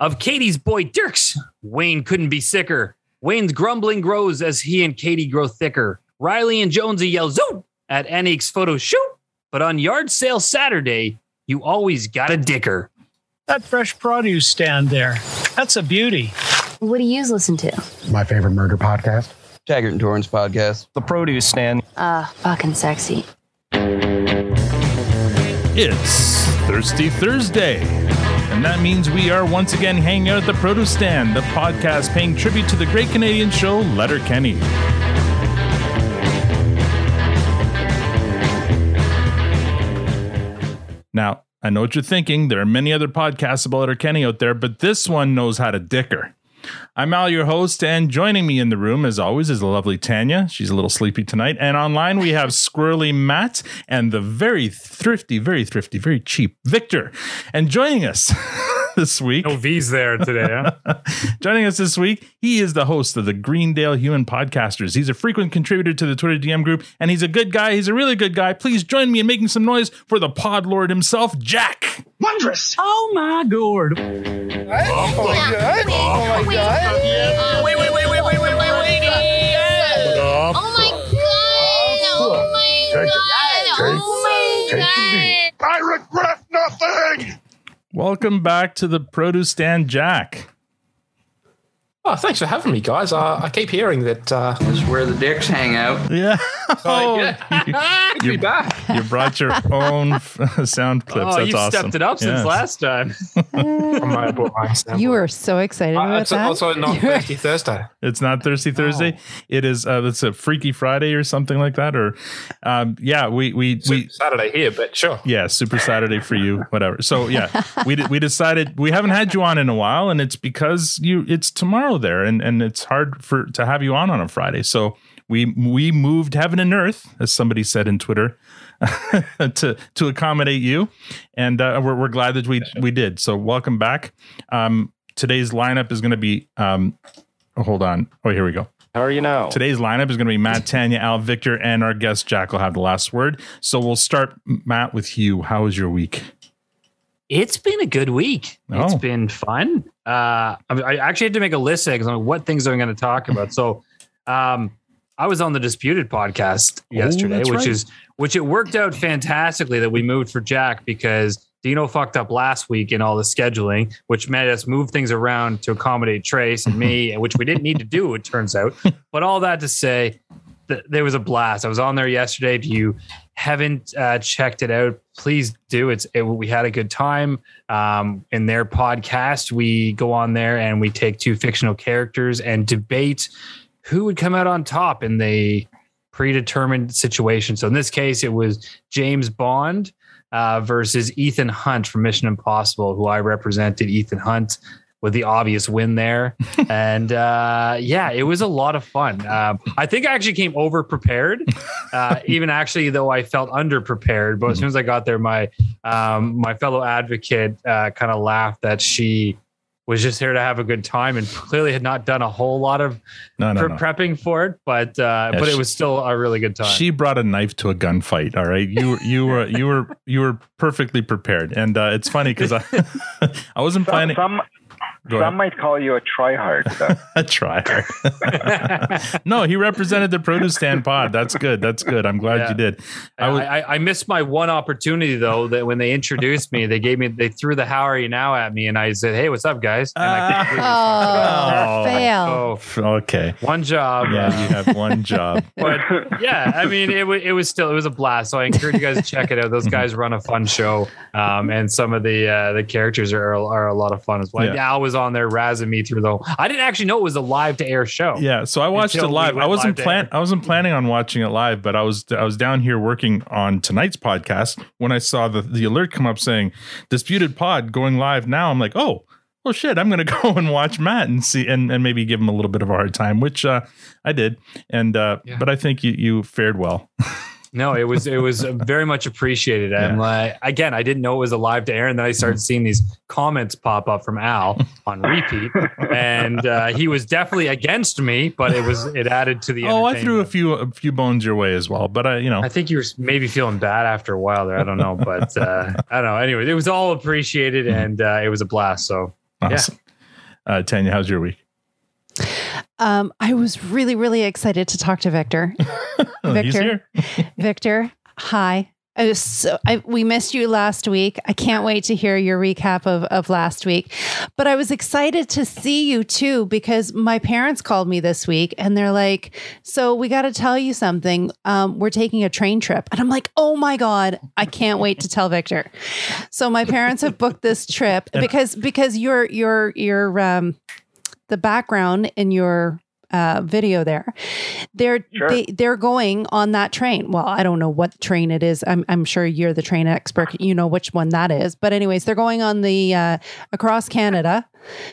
Of Katy's boy Dierks, Wayne couldn't be sicker. Wayne's grumbling grows as he and Katie grow thicker. Reilly and Jonesy yell zut at Anik's photo shoot, but on yard sale Saturday, you always got a dicker. That fresh produce stand there, that's a beauty. What do you listen to? My favorite murder podcast. Taggart and Torrance podcast. The produce stand. Uh, fucking sexy. It's Thirsty Thursday. And that means we are once again hanging out at the Produce Stand, the podcast paying tribute to the great Canadian show Letterkenny. Now, I know what you're thinking. There are many other podcasts about Letterkenny out there, but this one knows how to dicker. I'm Al, your host, and joining me in the room, as always, is the lovely Tanya. She's a little sleepy tonight. And online, we have Squirrely Matt and the very thrifty, very thrifty, very cheap Victor. And joining us this week, No V's there today, huh? joining us this week, he is the host of the Greendale Human Podcasters. He's a frequent contributor to the Twitter DM group, and he's a good guy. He's a really good guy. Please join me in making some noise for the pod lord himself, Jack. Wondrous. Oh my gourd. Oh my god. Oh my god. Wait, wait, wait, wait, wait, wait, wait, wait. Oh my god. Oh my god. Oh my god. I regret nothing. Welcome back to the Produce Stand, Jack. Oh, thanks for having me, guys. Uh, I keep hearing that. Uh, This is where the dicks hang out. Yeah. Oh, yeah. Good to back. you brought your own sound clips. oh, That's you've awesome. stepped it up since last time. I might have brought my sample. You were so excited Uh, about it's that. also not Thirsty Thursday. It's not Thirsty Thursday. It is. Uh, it's a Freaky Friday or something like that. Or, um, yeah, we we we Saturday here, but sure. yeah, Super Saturday for you, whatever. So yeah, we de- we decided we haven't had you on in a while, and it's because you it's tomorrow there, and and it's hard for to have you on on a Friday. So we we moved heaven and earth, as somebody said in Twitter, to to accommodate you, and uh, we're we're glad that we we did. So welcome back. Um, today's lineup is going to be. Um, oh, hold on. Oh, here we go. How are you now? Today's lineup is going to be Matt, Tanya, Al, Victor, and our guest Jack will have the last word. So we'll start, Matt, with you. How was your week? It's been a good week. It's been fun. Uh, I, I actually had to make a list because I'm like, what things am I going to talk about? So, um, I was on the Disputed podcast yesterday, Oh, which right. is which it worked out fantastically that we moved for Jack because Dino fucked up last week in all the scheduling, which made us move things around to accommodate Trace and me, which we didn't need to do. It turns out, but all that to say, th- there was a blast. I was on there yesterday. If you haven't uh, checked it out, please do. It's it, we had a good time um, in their podcast. We go on there and we take two fictional characters and debate who would come out on top in the predetermined situation. So in this case, it was James Bond uh, versus Ethan Hunt from Mission Impossible, who I represented. Ethan Hunt with the obvious win there, and uh, yeah, it was a lot of fun. Um, I think I actually came over prepared, uh, even actually though I felt underprepared. But as soon as I got there, my um, my fellow advocate uh, kind of laughed that she was just here to have a good time and clearly had not done a whole lot of No, no, pre- no. prepping for it, but uh, Yeah, but she- it was still a really good time. She brought a knife to a gunfight. All right, you were you were you were you were perfectly prepared, and uh, it's funny because I I wasn't Some, planning. some, Go some ahead. might call you a tryhard. though. A try hard. no, he represented the produce stand pod. That's good. That's good. I'm glad Yeah. you did. I I, was, I, I missed my one opportunity though that when they introduced me, they gave me they threw the how are you now at me, and I said, "Hey, what's up, guys?" And I completely Oh. oh, fail. fucked it okay. One job, Yeah, you have one job. but yeah, I mean, it, wa- it was still it was a blast. So I encourage you guys to check it out. Those guys run a fun show, um, and some of the uh, the characters are are a lot of fun as well. Yeah. Al was on there razzing me through the. whole I didn't actually know it was a live to air show. Yeah, so I watched it we live. I wasn't live plan. I wasn't planning on watching it live, but I was I was down here working on tonight's podcast when I saw the the alert come up saying disputed pod going live now. I'm like, "Oh, well shit, I'm going to go and watch Matt and see and, and maybe give him a little bit of a hard time, which uh I did. And uh Yeah. but I think you you fared well. No, it was it was very much appreciated. And like again, I didn't know it was a live to air, and then I started seeing these comments pop up from Al on repeat, and uh, he was definitely against me, but it was it added to the. Oh, I threw a few a few bones your way as well, but I you know I think you were maybe feeling bad after a while there. I don't know, but uh, I don't know. Anyway, it was all appreciated, and uh, it was a blast. So awesome. Uh, Tanya, how's your week? Um, I was really, really excited to talk to Victor. Oh, Victor. Victor, hi. I so, I, we missed you last week. I can't wait to hear your recap of, of last week. But I was excited to see you too because my parents called me this week and they're like, So we got to tell you something. Um, we're taking a train trip. And I'm like, Oh my God, I can't wait to tell Victor. So my parents have booked this trip because because your your your um the background in your uh, video there. They're Sure. they they're going on that train. Well, I don't know what train it is. I'm I'm sure you're the train expert. You know which one that is. But anyways, they're going on the uh, across Canada,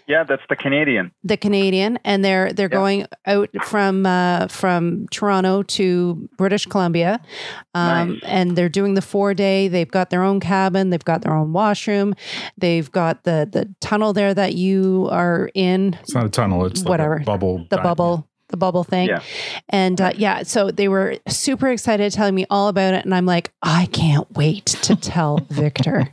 Yeah, that's the Canadian. the Canadian, and they're they're Yeah. going out from uh, from Toronto to British Columbia, um, Nice. and they're doing the four day. They've got their own cabin. They've got their own washroom. They've got the the tunnel there that you are in. It's not a tunnel. It's like a Whatever. bubble. the di- bubble the bubble thing Yeah. and uh, yeah so they were super excited telling me all about it and i'm like i can't wait to tell victor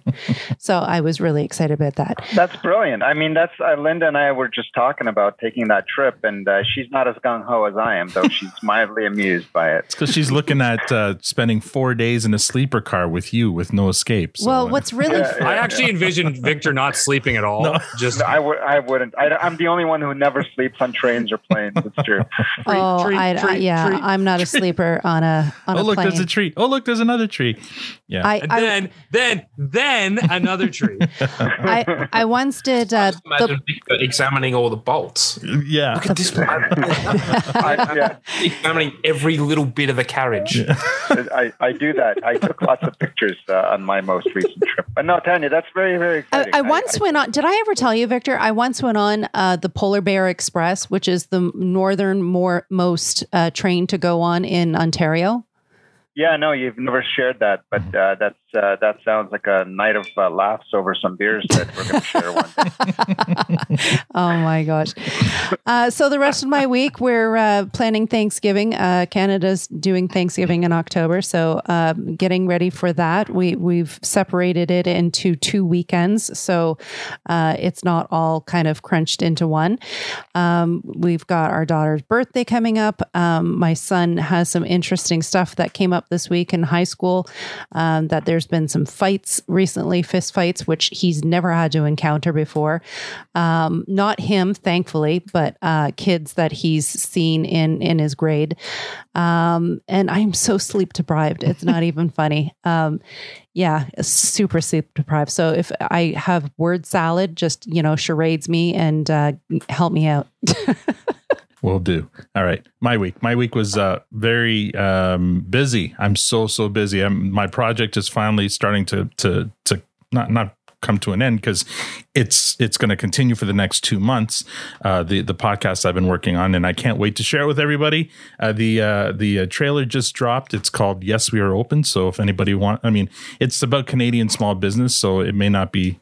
so i was really excited about that That's brilliant. I mean, that's uh, Linda and I were just talking about taking that trip, and uh, she's not as gung ho as I am, though she's mildly amused by it. It's because she's looking at uh, spending four days in a sleeper car with you with no escape. So, well uh, what's really Yeah, yeah. I actually envisioned Victor not sleeping at all. No. Just No, I would. I wouldn't. I, I'm the only one who never sleeps on trains or planes. It's true. Oh treat, I, I- treat, yeah treat. i'm not a sleeper on a on oh a look, plane there's a tree. Oh look, there's another tree. Yeah. I, and I, then then then another tree. I i once did uh, the, Imagine Victor examining all the bolts. yeah. Look at this one. I, yeah, examining every little bit of a carriage. I, I do that. I took lots of pictures uh, on my most recent trip. But no, Tanya, that's very very I, exciting. I once went on. Did I ever tell you, Victor? I once went on uh, the Polar Bear Express, which is the northern more most uh, train to go on in Ontario. Yeah, no, you've never shared that, but uh, that's uh, that sounds like a night of uh, laughs over some beers that we're going to share one day. oh my gosh! Uh, so the rest of my week, we're uh, planning Thanksgiving. Uh, Canada's doing Thanksgiving in October, so um, getting ready for that. We we've separated it into two weekends, so uh, it's not all kind of crunched into one. Um, we've got our daughter's birthday coming up. Um, my son has some interesting stuff that came up this week in high school. Um, that there's been some fights recently, fist fights, which he's never had to encounter before. Um, not him, thankfully, but uh, kids that he's seen in in his grade. Um, and I'm so sleep deprived. It's not even funny. Um, yeah, super sleep deprived. So if I have word salad, just you know, charades me and uh, help me out. Will do. All right. My week. My week was uh, very um, busy. I'm so so busy. I'm, my project is finally starting to to to not not come to an end because it's it's going to continue for the next two months. Uh, the the podcast I've been working on, and I can't wait to share it with everybody. Uh, the uh, the uh, trailer just dropped. It's called Yes We Are Open. So if anybody want, I mean, it's about Canadian small business, so it may not be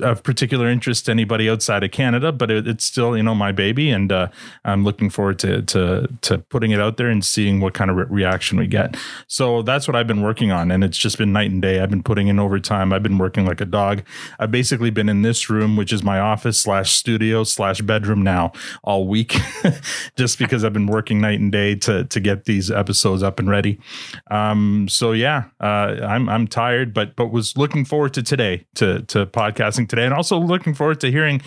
of particular interest to anybody outside of Canada, but it, it's still you know my baby, and uh, I'm looking forward to to to putting it out there and seeing what kind of re- reaction we get. So that's what I've been working on, and it's just been night and day. I've been putting in overtime. I've been working like a dog. I've basically been in this room, which is my office slash studio slash bedroom now all week, just because I've been working night and day to to get these episodes up and ready. Um, so yeah, uh, I'm I'm tired, but but was looking forward to today to to podcasting today, and also looking forward to hearing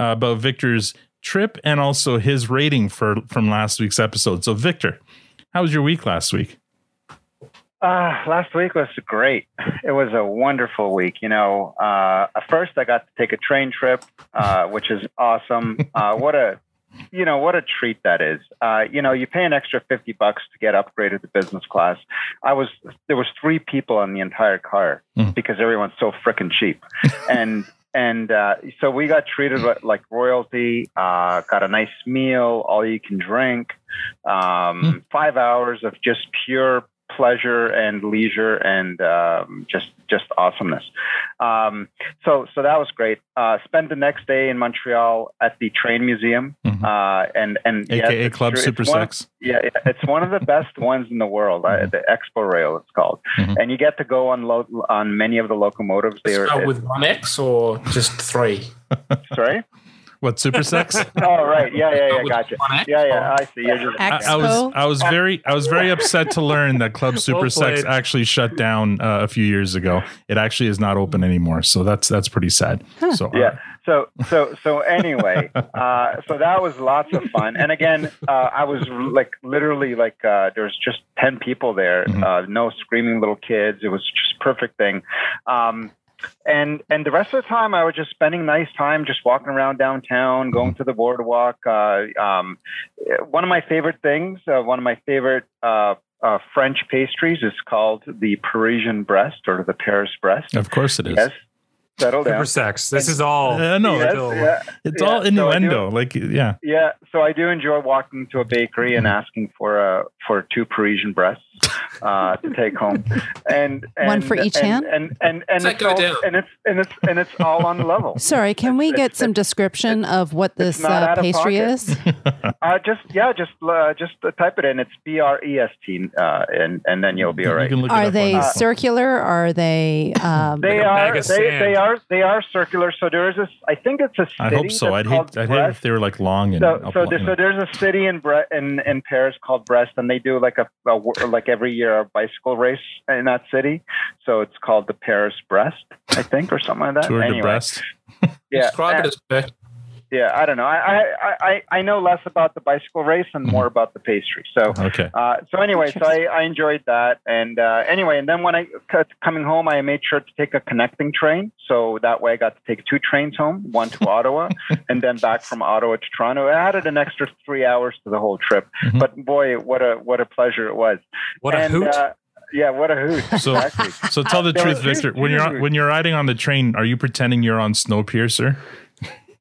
uh, about Victor's trip and also his rating for from last week's episode. So Victor, how was your week last week? Uh, last week was great. It was a wonderful week. You know, uh, first I got to take a train trip, uh, which is awesome. Uh, what a, you know, what a treat that is. Uh, you know, you pay an extra 50 bucks to get upgraded to business class. I was, there was three people on the entire car Mm. because everyone's so freaking cheap. and, and uh, so we got treated like royalty, uh, got a nice meal, all you can drink, um, five hours of just pure pleasure and leisure and um, just just awesomeness. Um, so so that was great. Uh, spent the next day in Montreal at the Train Museum, Mhm. uh, and and yes, AKA it's Club true. Super It's one of- Sex. yeah, it's one of the best ones in the world. Uh, the Exporail, it's called, Mhm. and you get to go on lo- on many of the locomotives. They Let's are go with one X or just three. sorry. What super sex? Oh right, yeah, yeah, yeah, gotcha. Yeah, yeah, I see. You're just I, I was I was very I was very upset to learn that Club Super Well Sex actually shut down uh, a few years ago. It actually is not open anymore, so that's that's pretty sad. So uh, yeah. So so so anyway, uh, so that was lots of fun. And again, uh, I was like literally like uh, there was just ten people there, Mhm. uh, no screaming little kids. It was just perfect thing. Um, and and the rest of the time, I was just spending nice time, just walking around downtown, going to the boardwalk. Uh, um, one of my favorite things, uh, one of my favorite. Uh, uh, French pastries is called the Parisian breast or the Paris breast. of course it is. Yes, settle down. Super sex. This is all. Uh, no, Yes, Still- yeah. it's Yeah, all so I innuendo. like yeah, Yeah, so I do enjoy walking to a bakery and asking for uh, for two Parisian breasts uh, to take home, and, and One for each and, hand? and and and, Does it's all, and it's and it's and it's all on the level. Sorry, can we It's- get it's- some description of what this uh, pastry is? Uh, just yeah, just uh, just uh, type it in. It's B R E S T, uh, and and then you'll be all right. you can look Are they circular? Are they? Um, They Like are of they, sand. they are they are circular. So there is this. I think it's a city. I hope so. I'd hate I'd hate if they were like long and So, up- so, you there, know. so there's a city in Bre- in in Paris called Brest, and they do like a, a like every year a bicycle race in that city. So it's called the Paris Brest, I think, or something like that. Tour de Brest. yeah, Describe uh, it as perfect. Yeah. I don't know. I, I I I know less about the bicycle race and more about the pastry. So. Okay. Uh, so anyway, so I, I enjoyed that, and uh, anyway, and then when I cut, coming home, I made sure to take a connecting train, so that way I got to take two trains home, one to Ottawa, and then back from Ottawa to Toronto. I added an extra three hours to the whole trip, Mhm. but boy, what a what a pleasure it was! What a hoot. Uh, yeah, what a hoot! So- exactly. So tell the truth, Victor. When you're on, when you're riding on the train, are you pretending you're on Snowpiercer?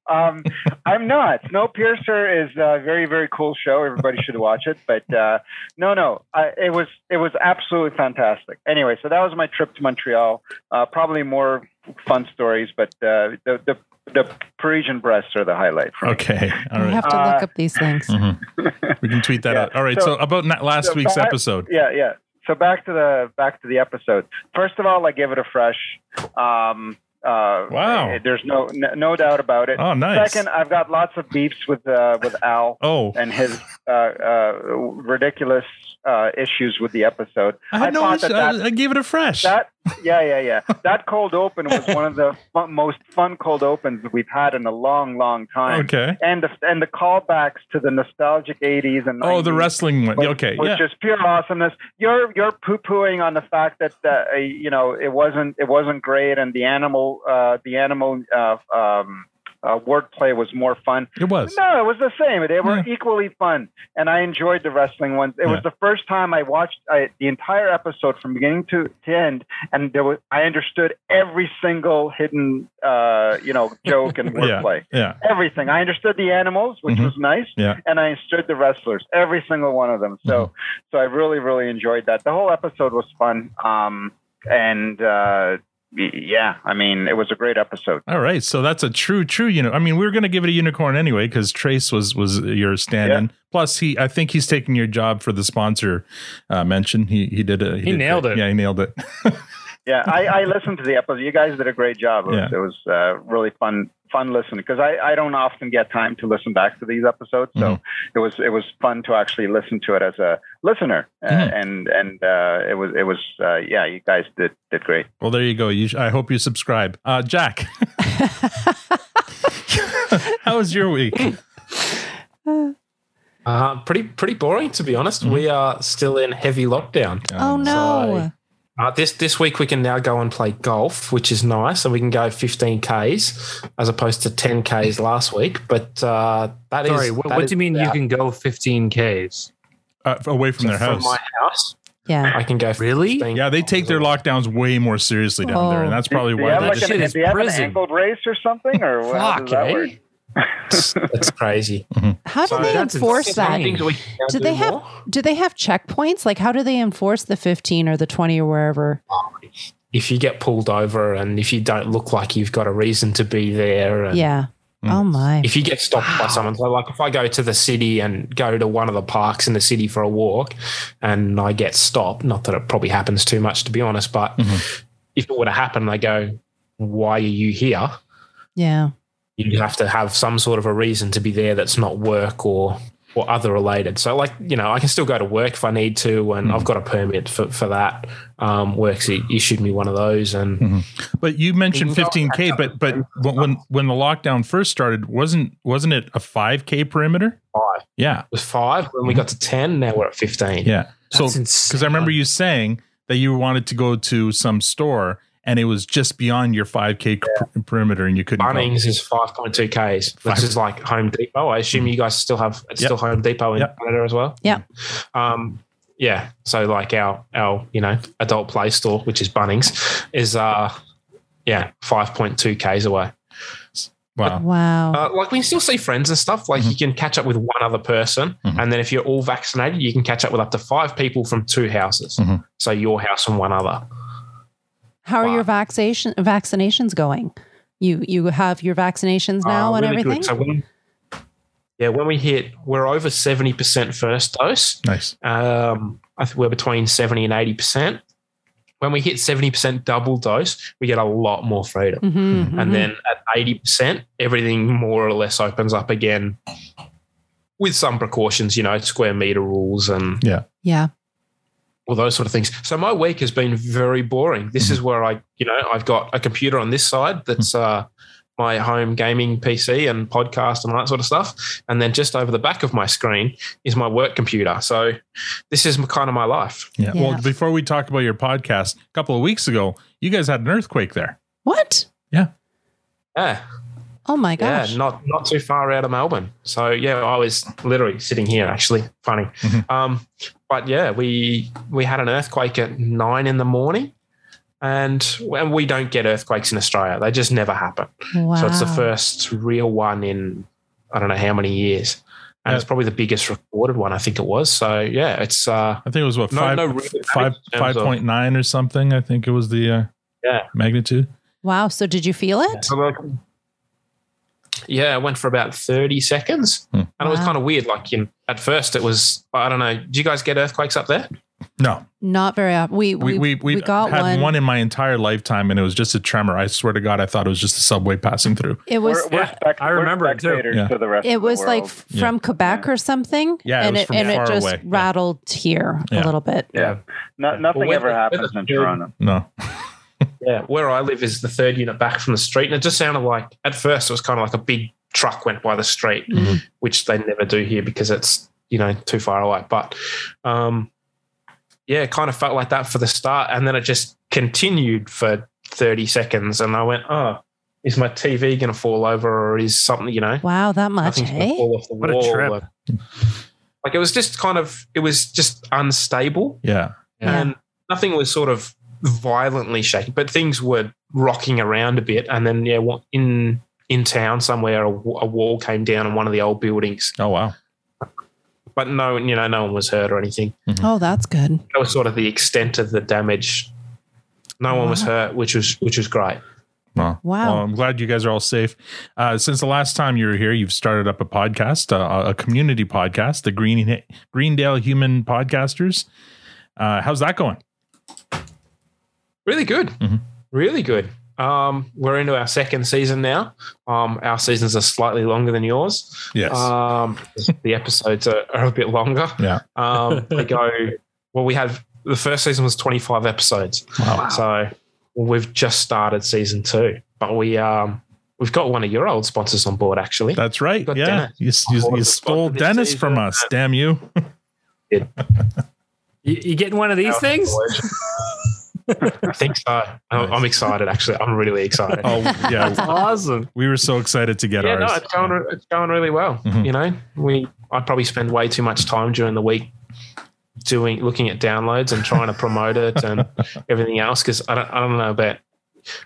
Um, I'm not. Snowpiercer is a very, very cool show. Everybody should watch it. But uh, no, no, I, it was it was absolutely fantastic. Anyway, so that was my trip to Montreal. Uh, probably more fun stories, but uh, the the the Parisian breasts are the highlight for me. Okay. All we right. have to Uh, look up these things. Mhm. We can tweet that Yeah. out. All right. So, So- about na- last so week's back- episode. Yeah, yeah. So back to the back to the episode. First of all, I give it a fresh. Um, uh, Wow. There's no no, doubt about it. Oh, nice. Second, I've got lots of beefs with uh, with Al. Oh, and his uh, uh, ridiculous uh, issues with the episode. I had no. thought issue- that, that, I, I gave it a fresh. that yeah yeah yeah that cold open was one of the fun, most fun cold opens we've had in a long long time. okay. And the and the callbacks to the nostalgic '80s and Oh, the 90s wrestling one. was, Okay. was Yeah. just pure awesomeness. You're you're poo pooing on the fact that uh, you know it wasn't it wasn't great, and the animal uh, the animal uh, um, uh, wordplay was more fun. It was. No, it was the same. They were Yeah. equally fun, and I enjoyed the wrestling ones. It Yeah. was the first time I watched I, the entire episode from beginning to, to end, and there was I understood every single hidden uh, you know joke and Yeah. wordplay. Yeah. Everything. I understood the animals, which Mhm. was nice, Yeah. and I understood the wrestlers, every single one of them. So, Mm-hmm. so I really, really enjoyed that. The whole episode was fun, um, and uh, yeah, I mean, it was a great episode. All right. So that's a true, true. You know, I mean, we were going to give it a unicorn anyway because Trace was was your stand-in. Plus, he, I think he's taking your job for the sponsor uh, mention. He he did a He did nailed great. it. Yeah, he nailed it. Yeah, I, I listened to the episode. You guys did a great job. It was, Yeah. it was uh, really fun, fun listening because I, I don't often get time to listen back to these episodes. So Mhm. it was it was fun to actually listen to it as a listener, uh, Mhm. and and uh, it was it was uh, yeah, you guys did did great. Well, there you go. You, sh- I hope you subscribe. Uh, Jack, how was your week? Uh, pretty pretty boring to be honest. Mm-hmm. We are still in heavy lockdown. oh no! Uh, this this week we can now go and play golf, which is nice, and we can go 15 k's as opposed to 10 k's last week. But uh, that is Sorry, what, that what is do you mean you can go 15 Ks? Uh, away from so their house. my house? Yeah. I can go Really? yeah, they take their lockdowns way more seriously down there, and that's probably do you why have they that like just. shit an, is do you have an angled race or something, or how does Fuck, that eh? work? That's crazy. How do So they enforce insane. that? Things we can now Do they have more. do they have checkpoints? Like how do they enforce the 15 or the 20 or wherever? If you get pulled over and if you don't look like you've got a reason to be there, and Yeah. Mm. Oh my. if you get stopped by someone, so like if I go to the city and go to one of the parks in the city for a walk and I get stopped, not that it probably happens too much to be honest, but Mhm. if it were to happen, they go, Why are you here? Yeah. You have to have some sort of a reason to be there that's not work or or other related. So like, you know, I can still go to work if I need to and I've mm-hmm. got a permit for, for that. Um works he issued me one of those and mm-hmm. But you mentioned You can go 15k, but but when when- when the lockdown first started, wasn't wasn't it a 5k perimeter? five. Yeah, It was five. When we mm-hmm. got to ten, now we're at fifteen. yeah. So because I remember you saying that you wanted to go to some store and it was just beyond your 5k per- perimeter and you couldn't. Bunnings is five point two Ks, which Five. is like Home Depot. I assume you guys still have it's Yep. still Home Depot in Yep. Canada as well. Yeah. Um, yeah. So like our our you know adult play store, which is Bunnings, is uh yeah five point two Ks away. Wow. Wow. Uh, like we still see friends and stuff. Like you can catch up with one other person, Mhm. and then if you're all vaccinated, you can catch up with up to five people from two houses. Mhm. So your house and one other. How are wow. your vaccination vaccinations going? You you have your vaccinations now Uh, and really good. everything? So when, yeah, when we hit, we're over seventy percent first dose. Nice. Um, I think we're between seventy and eighty percent. When we hit seventy percent double dose, we get a lot more freedom. Mhm, mhm. and then at 80% everything more or less opens up again with some precautions you know square meter rules and yeah, yeah. All those sort of things so my week has been very boring this is where i you know i've got a computer on this side that's uh my home gaming PC and podcast and all that sort of stuff. And then just over the back of my screen is my work computer. So this is kind of my life. Yeah. Yeah. Well, before we talk about your podcast, a couple of weeks ago, you guys had an earthquake there. What? Yeah. Oh my gosh. Yeah, not not too far out of Melbourne. So yeah, I was literally sitting here. Actually, funny. Mhm. Um, but yeah, we we had an earthquake at nine in the morning, and and we don't get earthquakes in Australia. They just never happen. wow. So it's the first real one in I don't know how many years, and Yeah. it's probably the biggest recorded one. I think it was. So yeah, it's uh, I think it was what No, five no, really, five in terms five of- point nine or something. I think it was the uh, Yeah. magnitude. Wow. So did you feel it? So like, yeah, it went for about 30 seconds. Hmm. And it was kind of weird. Like, in, at first, it was, I don't know, do you guys get earthquakes up there? No, Not very often. We we we we, we got had one. one. in my entire lifetime, and it was just a tremor. I swear to God, I thought it was just a subway passing through. It was we're, we're yeah, I remember it too. Yeah. to the rest it of the was like world. f- from Quebec or something. Yeah, it and was it from and it just away. Yeah. rattled here Yeah. a little bit. yeah, no, nothing Well, ever happens in Toronto. No, Yeah. Where I live is the third unit back from the street. And it just sounded like, at first, it was kind of like a big truck went by the street, Mhm. which they never do here because it's, you know, too far away. But, um, yeah, it kind of felt like that for the start. And then it just continued for 30 seconds. And I went, oh, is my TV going to fall over or is something, you know? Wow, that much, Nothing's eh? fall off the What a trip. Like, like, it was just kind of, it was just unstable yeah, Yeah. and nothing was sort of violently shaking, but things were rocking around a bit. And then, yeah, wa- in in town somewhere, a, a wall came down on one of the old buildings, oh wow, but no, you know, no one was hurt or anything. Oh, that's good. That was sort of the extent of the damage. No one was hurt, which was which was great. Wow. Wow. Well, I'm glad you guys are all safe. Uh, since the last time you were here, you've started up a podcast, uh, a community podcast, the Green Greendale Human Podcasters. Uh, how's that going? Really good. Mhm. Really good. Um, we're into our second season now. Um, our seasons are slightly longer than yours. Yes. Um, the episodes are, are a bit longer. Yeah. Um, they go, well, we had the first season was 25 episodes. wow. So we've just started season two, but we, um, we've got one of your old sponsors on board actually. That's right. Yeah. Dennis. You, you, Oh, you stole Dennis season. from us. Damn you. You, you getting one of these things? I think so. I'm, I'm excited actually. I'm really excited. Oh, yeah. That's awesome. We were so excited to get yeah, ours. no, it's going, it's going really well. Mhm. You know, we, I probably spend way too much time during the week doing, looking at downloads and trying to promote it and everything else. Cause I don't, I don't know about,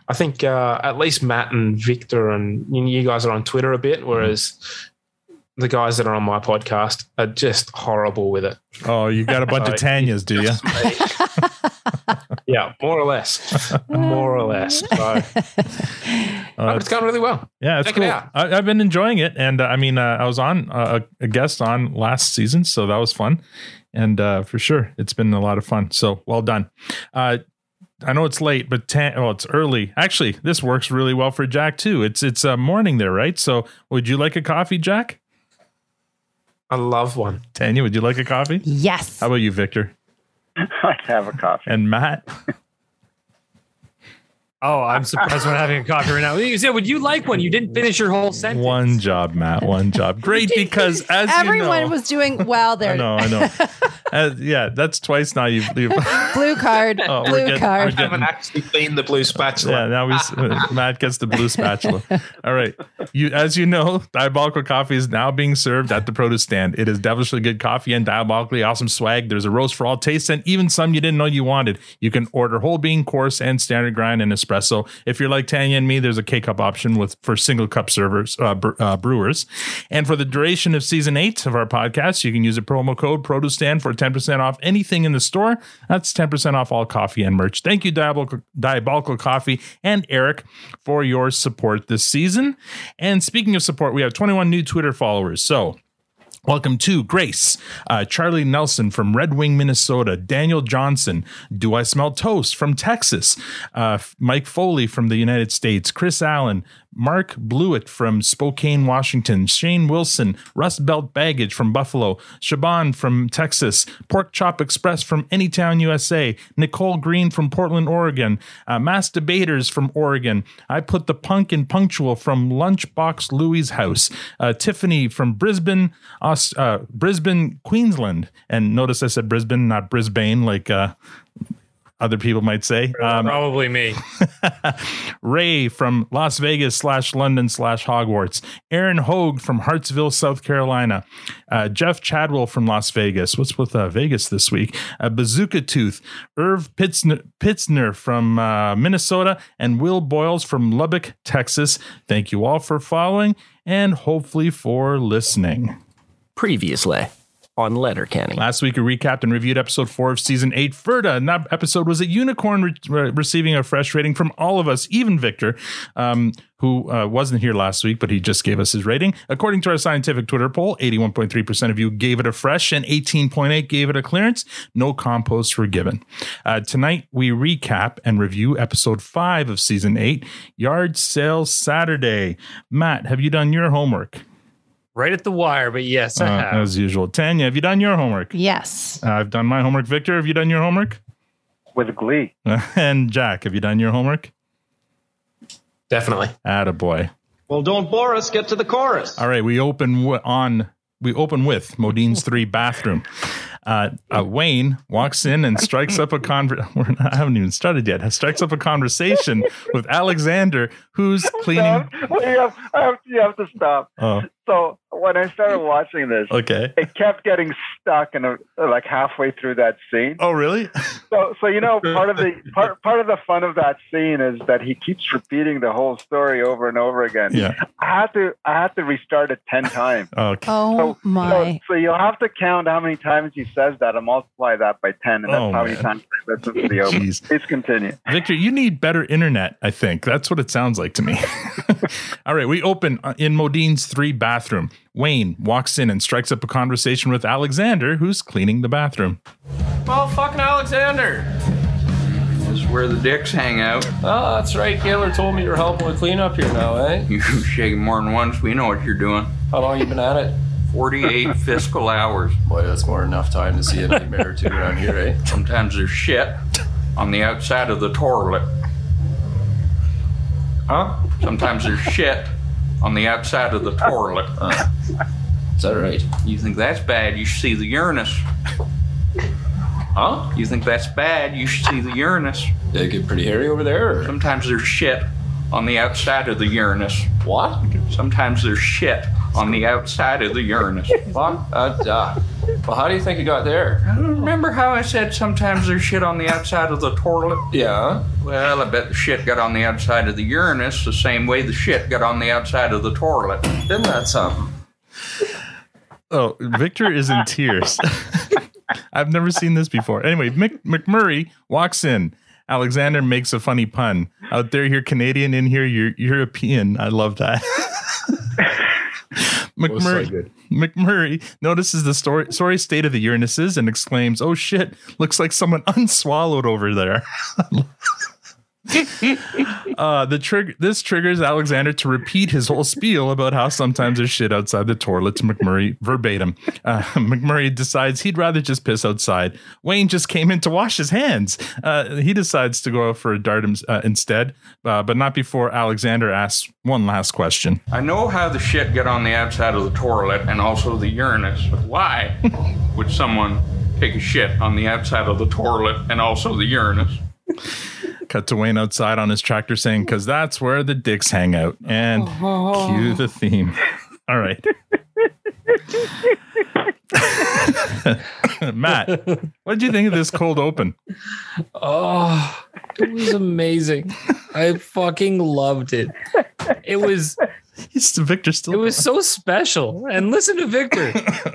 I think, uh, at least Matt and Victor and you, guys are on Twitter a bit, whereas the guys that are on my podcast are just horrible with it. oh, you got a bunch of. Tanyas, do you? Yeah, more or less, more or less. So, Uh, but it's going really well. Yeah, it's Check it cool. out. I, I've been enjoying it, and uh, I mean, uh, I was on uh, a, a guest on last season, so that was fun, and uh, for sure, it's been a lot of fun. So well done. Uh, I know it's late, but tan, well, it's early. Actually, this works really well for Jack too. It's it's uh, morning there, right? So, would you like a coffee, Jack? I love one. Tanya, would you like a coffee? Yes. How about you, Victor I'd have a coffee. and Matt? Oh, I'm surprised we're having a coffee right now. You said, would you like one? You didn't finish your whole sentence. One job, Matt. One job. Great because as Everyone you know, was doing well there. I know, I know. Uh, yeah, that's twice now. You've, you've Blue card. Oh, blue getting- card. we're I haven't actually cleaned the blue spatula. Yeah, now we uh, Matt gets the blue spatula. All right, you as you know, diabolical coffee is now being served at the produce stand. It is devilishly good coffee and diabolically awesome swag. There's a roast for all tastes and even some you didn't know you wanted. You can order whole bean, coarse, and standard grind and espresso. If you're like Tanya and me, there's a K cup option with for single cup servers uh, bre- uh, brewers. And for the duration of season eight of our podcast, you can use a promo code Produce Stand for 10% off anything in the store. That's 10% off all coffee and merch. Thank you, Diabolical, Diabolical Coffee and Eric, for your support this season. And speaking of support, we have 21 new Twitter followers. So Welcome to Grace, uh, Charlie Nelson from Red Wing, Minnesota, Daniel Johnson, Do I Smell Toast? From Texas, uh, Mike Foley from the United States, Chris Allen, Mark Blewett from Spokane, Washington, Shane Wilson, Rust Belt Baggage from Buffalo, Shaban from Texas, Pork Chop Express from Anytown, USA, Nicole Green from Portland, Oregon, uh, Mass Debaters from Oregon. I put the punk in punctual from Lunchbox Louie's house, uh, Tiffany from Brisbane, Aus- uh, Brisbane, Queensland. And notice I said Brisbane, not Brisbane, like uh, other people might say. Um, Probably me. Ray from Las Vegas slash London slash Hogwarts, Aaron Hogue from Hartsville, South Carolina, uh, Jeff Chadwell from Las Vegas. What's with uh, Vegas this week? Uh, Bazooka Tooth, Irv Pitzner, Pitzner from uh, Minnesota, and Will Boyles from Lubbock, Texas. Thank you all for following and hopefully for listening. Previously on Letterkenny. Last week, we recapped and reviewed episode four of season eight, Ferda. And that episode was a unicorn re- re- receiving a fresh rating from all of us, even Victor, um, who uh, wasn't here last week, but he just gave us his rating. According to our scientific Twitter poll, 81.3% of you gave it a fresh and 18.8 gave it a clearance. No composts were given. Uh, tonight, we recap and review episode five of season eight, Yard Sale Saturday. Matt, have you done your homework? Right at the wire, but yes, I Uh, have. as usual. Tanya, have you done your homework? Yes. Uh, I've done my homework. Victor, have you done your homework? With glee. and Jack, have you done your homework? Definitely. Attaboy. Well, don't bore us. Get to the chorus. All right, we open w- on we open with Modean's three bathroom. Uh, uh, Wayne walks in and strikes up a conver- we're not, I haven't even started yet. Strikes up a conversation with Alexander, who's cleaning. Well, you, have, have, you have to stop. Oh, So when I started watching this, okay. it kept getting stuck in a, like halfway through that scene. Oh, really? So, so you know, part of the part part of the fun of that scene is that he keeps repeating the whole story over and over again. Yeah. I had to I had to restart it ten times. Okay. Oh So, my. so you'll have to count how many times he says that and multiply that by ten, and that's Oh, how many man. times I listen to the open. Jeez. Please continue. Victor, you need better internet, I think. That's what it sounds like to me. All right, we open uh, in Modean's three bathroom. Wayne walks in and strikes up a conversation with Alexander, who's cleaning the bathroom. Well, fucking Alexander. This is where the dicks hang out. Oh, that's right. Gaylor told me you're helping with cleanup here now, eh? You shake more than once. We know what you're doing. How long you been at it? 48 fiscal hours. Boy, that's more than enough time to see a nightmare or two around here, eh? Sometimes there's shit on the outside of the toilet. Huh? Sometimes there's shit on the outside of the toilet. Is that right? You think that's bad? You should see the Uranus. Huh? You think that's bad? You should see the Uranus. It get pretty hairy over there? Or? Sometimes there's shit on the outside of the Uranus. What? Sometimes there's shit on the outside of the Uranus. What? Uh, uh, well, how do you think it got there? Remember how I said sometimes there's shit on the outside of the toilet? Yeah. Well, I bet the shit got on the outside of the Uranus the same way the shit got on the outside of the toilet. Isn't that something? Oh, Victor is in tears. I've never seen this before. Anyway, Mick, McMurray walks in. Alexander makes a funny pun. Out there, you're Canadian. In here, you're European. I love that. McMurray. McMurray notices the story, sorry state of the Uranus's and exclaims, "Oh shit! Looks like someone unswallowed over there." uh, the trigger this triggers Alexander to repeat his whole spiel about how sometimes there's shit outside the toilet to McMurray verbatim. Uh, McMurray decides he'd rather just piss outside. Wayne just came in to wash his hands. Uh, he decides to go out for a dart uh, instead, uh, but not before Alexander asks one last question. I know how the shit got on the outside of the toilet and also the Uranus, but why would someone take a shit on the outside of the toilet and also the Uranus? Cut to Wayne outside on his tractor saying, because that's where the dicks hang out. And cue the theme. All right. Matt, what did you think of this cold open? Oh, it was amazing. I fucking loved it. It was He's Victor still. it was so special. And listen to Victor.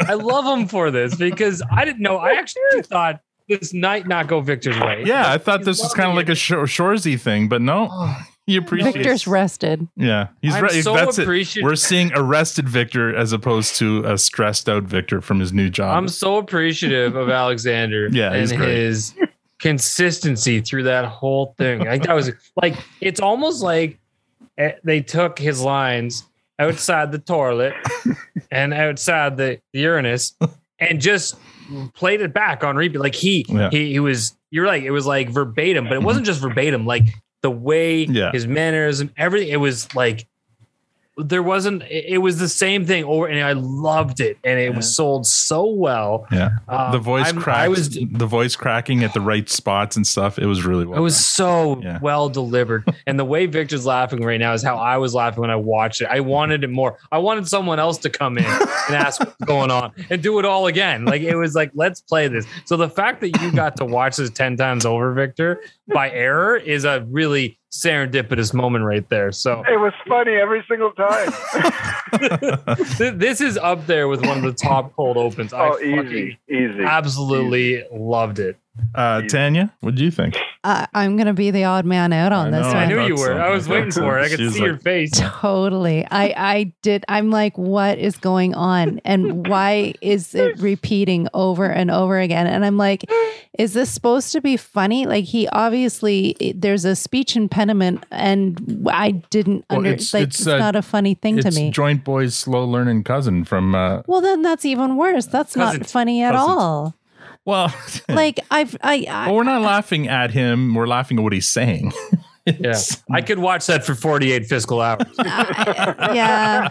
I love him for this because I didn't know. I actually thought this night not go Victor's way. Yeah, I thought this was kind of like a Shor- Shoresy thing, but no, he appreciates. Victor's rested. Yeah, he's I'm right. so That's it. appreciative- We're seeing arrested Victor as opposed to a stressed out Victor from his new job. I'm so appreciative of Alexander Yeah, and he's great. his consistency through that whole thing. Like that was like it's almost like eh, they took his lines outside the toilet and outside the, the Uranus and just played it back on repeat. Like he Yeah. he he was you're right, it was like verbatim, but it wasn't just verbatim, like the way Yeah. his mannerism, everything, it was like there wasn't it it was the same thing over and I loved it and it was sold so well. yeah, Um, the voice I'm- cracks. I was the voice cracking at the right spots and stuff. It was really well. it was so Yeah. well delivered. and the way Victor's laughing right now is how I was laughing when I watched it. I wanted it more. I wanted someone else to come in and ask what's going on and do it all again. Like it was like, let's play this. So the fact that you got to watch this 10 times over, Victor, by error is a really serendipitous moment right there. So It was funny every single time. this is up there with one of the top cold opens. I oh, fucking easy, easy. absolutely loved it. Uh, Tanya, what do you think? Uh, I'm going to be the odd man out on I this know, one. I knew you were. so. I was I waiting for it. I could She's see like- your face. Totally. I I did I'm like what is going on and why is it repeating over and over again and I'm like is this supposed to be funny? Like he obviously there's a speech impediment and I didn't Well, under it's- like it's, it's, uh, not a funny thing to me. Joint Boy's slow learning cousin from. Uh, well then that's even worse. That's not funny at Cousins. all. Well, Like I've I, I well, we're not laughing at him. We're laughing at what he's saying. Yeah, I could watch that for 48 fiscal hours. yeah.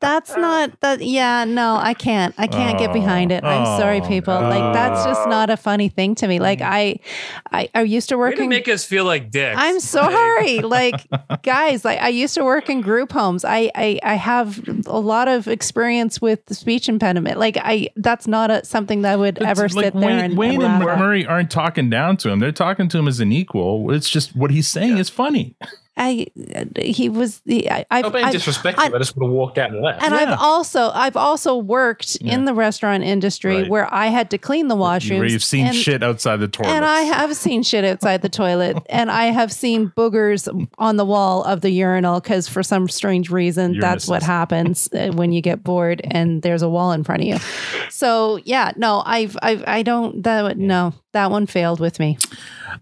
That's not that yeah, no, I can't. I can't get behind it. I'm sorry Oh, people. Like that's just not a funny thing to me. Mm. Like I I, I used to Way work to in make us feel like dicks. I'm sorry. Like guys, like I used to work in group homes. I, I I have a lot of experience with the speech impediment. Like I that's not a, something that I would ever like sit there Wayne, and, Wayne and and laugh at. McMurray aren't talking down to him. They're talking to him as an equal. It's just what he's saying is funny. I he was the I, I've, Not being I've- disrespectful. I, just would have walked out and left. And Yeah. I've also I've also worked in the restaurant industry Right. where I had to clean the washrooms. Where you've seen and, shit outside the toilet. And I have seen shit outside the toilet, and I have seen boogers on the wall of the urinal because for some strange reason that's what happens uh, when you get bored and there's a wall in front of you. So yeah, no, I've I've I don't that no that one failed with me.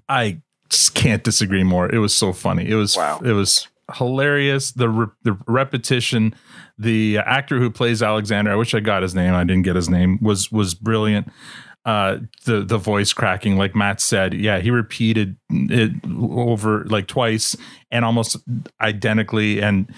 I just can't disagree more. It was so funny. It was Wow. it was hilarious. The re- the repetition, the actor who plays Alexander, I wish I got his name. I didn't get his name. Was was brilliant. Uh, the the voice cracking, like Matt said, yeah, he repeated it over like twice and almost identically, and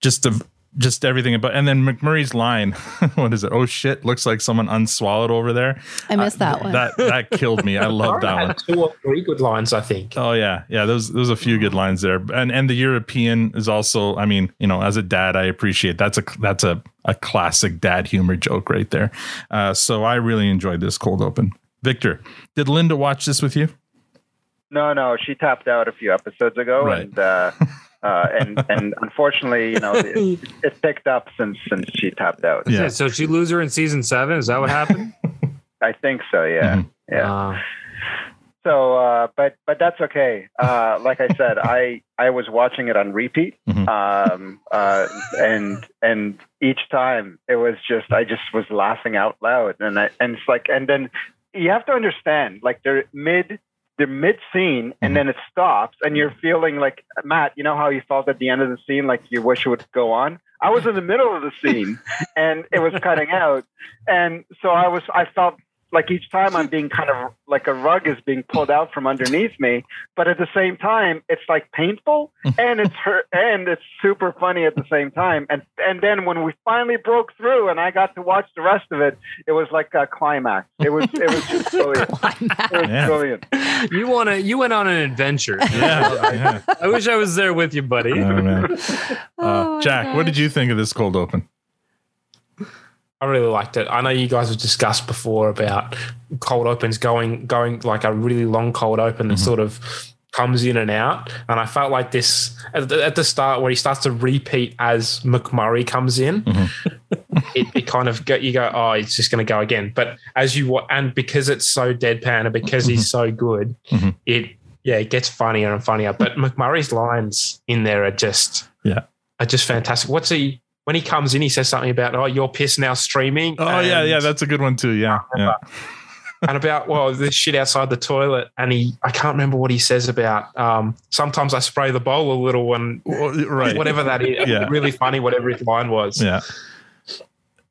just the just everything about. And then McMurray's line, what is it? Oh shit! Looks like someone unswallowed over there. I missed that one. That that killed me. I love that one. had two or three good lines, I think. Oh yeah, yeah. There's there's a few good lines there, and and the European is also. I mean, you know, as a dad, I appreciate that's a that's a a classic dad humor joke right there. Uh, so I really enjoyed this cold open. Victor, did Linda watch this with you? No, no, she tapped out a few episodes ago, Right. and uh, uh, and and unfortunately, you know, it, it picked up since since she tapped out. Yeah. So she lose her in season seven? Is that what happened? I think so. Yeah, Mhm. yeah. Uh, So, uh, but but that's okay. Uh, like I said, I I was watching it on repeat, Mhm. um, uh, and and each time it was just I just was laughing out loud, and I, and it's like and then you have to understand like they're mid they're mid scene and mm-hmm. then it stops and you're feeling like Matt, you know how you felt at the end of the scene like you wish it would go on. I was in the middle of the scene and it was cutting out, and so I was I felt like each time I'm being kind of like a rug is being pulled out from underneath me, but at the same time it's like painful and it's hurt and it's super funny at the same time. And and then when we finally broke through and I got to watch the rest of it, it was like a climax. It was it was just brilliant. It was Yeah. brilliant. You want to? You went on an adventure. Yeah, I wish I was there with you, buddy. Oh, man. Uh, Jack, what did you think of this cold open? I really liked it. I know you guys have discussed before about cold opens going going like a really long cold open that mm-hmm. sort of comes in and out, and I felt like this at the, at the start where he starts to repeat as McMurray comes in. Mm-hmm. it, it kind of go, you go, oh, it's just going to go again. But as you and because it's so deadpan and because he's mm-hmm. so good, it yeah, it gets funnier and funnier. But McMurray's lines in there are just Yeah. are just fantastic. What's he when he comes in? He says something about oh, your piss now streaming. Oh yeah, yeah, that's a good one too. Yeah, yeah. and about well this shit outside the toilet and he i can't remember what he says about um sometimes i spray the bowl a little and right. whatever that is Yeah. really funny whatever his line was Yeah.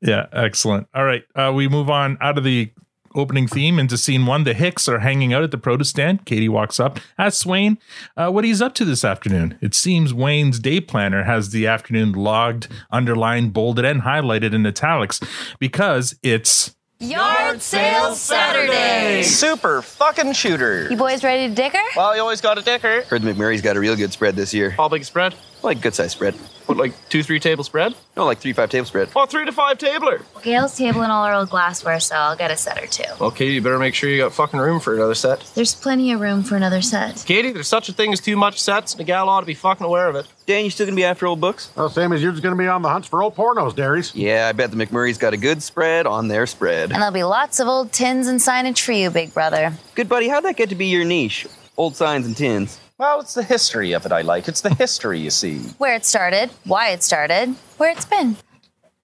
Yeah, excellent. All right. Uh, we move on out of the opening theme into scene one. The Hicks are hanging out at the produce stand. Katy walks up, asks Wayne uh, what he's up to this afternoon. It seems Wayne's day planner has the afternoon logged, underlined, bolded, and highlighted in italics because it's. Yard sale Saturday. Super fucking shooter. You boys ready to dicker? Well, you always got a dicker. Heard McMurray's got a real good spread this year. All big spread? Like good size spread. What, like two, three table spread? No, like three, five table spread. Oh, three to five tabler. Gail's table and all our old glassware, so I'll get a set or two. Well, Katy, you better make sure you got fucking room for another set. There's plenty of room for another set. Katy, there's such a thing as too much sets, and a gal ought to be fucking aware of it. Dan, you still gonna be after old books? Well, same as you're just going to be on the hunts for old pornos, Darius. Yeah, I bet the McMurray's got a good spread on their spread. And there'll be lots of old tins and signage for you, big brother. Good buddy, how'd that get to be your niche? Old signs and tins. Well, it's the history of it I like. It's the history, you see. Where it started, why it started, where it's been.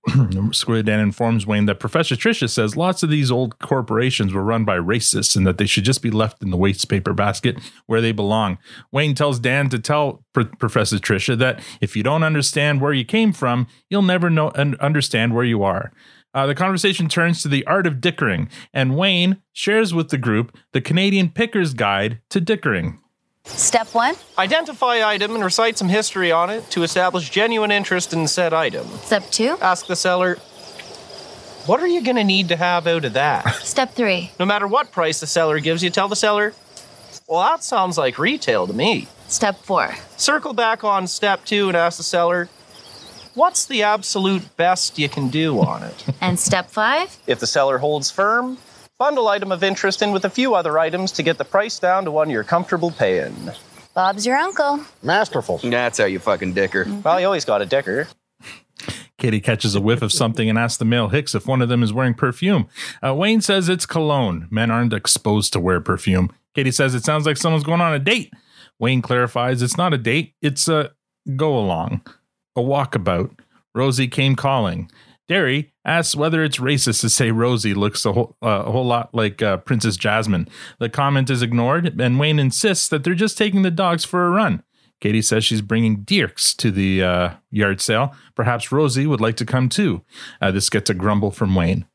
Squid Dan informs Wayne that Professor Tricia says lots of these old corporations were run by racists and that they should just be left in the waste paper basket where they belong. Wayne tells Dan to tell Pr- Professor Tricia that if you don't understand where you came from, you'll never know and understand where you are. Uh, the conversation turns to the art of dickering, and Wayne shares with the group the Canadian Picker's Guide to Dickering. Step one. Identify item and recite some history on it to establish genuine interest in said item. Step two. Ask the seller, what are you going to need to have out of that? Step three. No matter what price the seller gives you, tell the seller, well, that sounds like retail to me. Step four. Circle back on step two and ask the seller, what's the absolute best you can do on it? And step five. if the seller holds firm, bundle item of interest in with a few other items to get the price down to one you're comfortable paying. Bob's your uncle. Masterful. That's how you fucking dicker. Well, you always got a dicker. Katy catches a whiff of something and asks the male Hicks if one of them is wearing perfume. Uh, Wayne says it's cologne. Men aren't exposed to wear perfume. Katy says it sounds like someone's going on a date. Wayne clarifies it's not a date, it's a go along, a walkabout. Rosie came calling. Derry asks whether it's racist to say Rosie looks a whole, uh, a whole lot like uh, Princess Jasmine. The comment is ignored, and Wayne insists that they're just taking the dogs for a run. Katy says she's bringing Dierks to the uh, yard sale. Perhaps Rosie would like to come too. Uh, this gets a grumble from Wayne.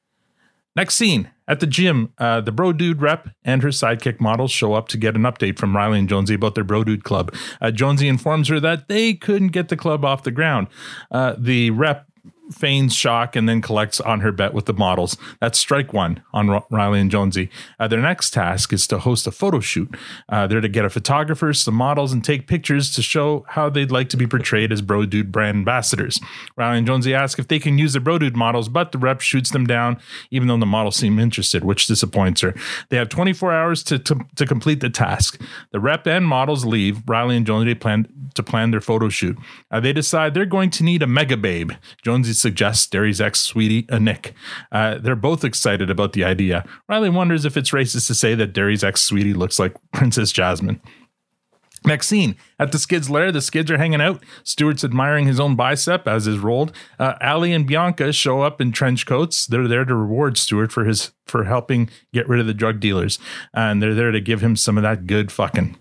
Next scene at the gym, uh, the Bro Dude rep and her sidekick models show up to get an update from Reilly and Jonesy about their Bro Dude club. Uh, Jonesy informs her that they couldn't get the club off the ground. Uh, the rep feigns shock and then collects on her bet with the models. That's strike one on Reilly and Jonesy. Uh, their next task is to host a photo shoot. Uh, they're to get a photographer, some models, and take pictures to show how they'd like to be portrayed as Bro Dude brand ambassadors. Reilly and Jonesy ask if they can use the Bro Dude models, but the rep shoots them down, even though the models seem interested, which disappoints her. They have 24 hours to, to, to complete the task. The rep and models leave. Reilly and Jonesy plan to plan their photo shoot. Uh, they decide they're going to need a mega babe. Jonesy suggests Derry's ex sweetie, Anik. Uh, they're both excited about the idea. Reilly wonders if it's racist to say that Derry's ex sweetie looks like Princess Jasmine. Next scene at the Skids' lair, the Skids are hanging out. Stewart's admiring his own bicep as is Roald. Uh, Ali and Bianca show up in trench coats. They're there to reward Stewart for his for helping get rid of the drug dealers, and they're there to give him some of that good fucking.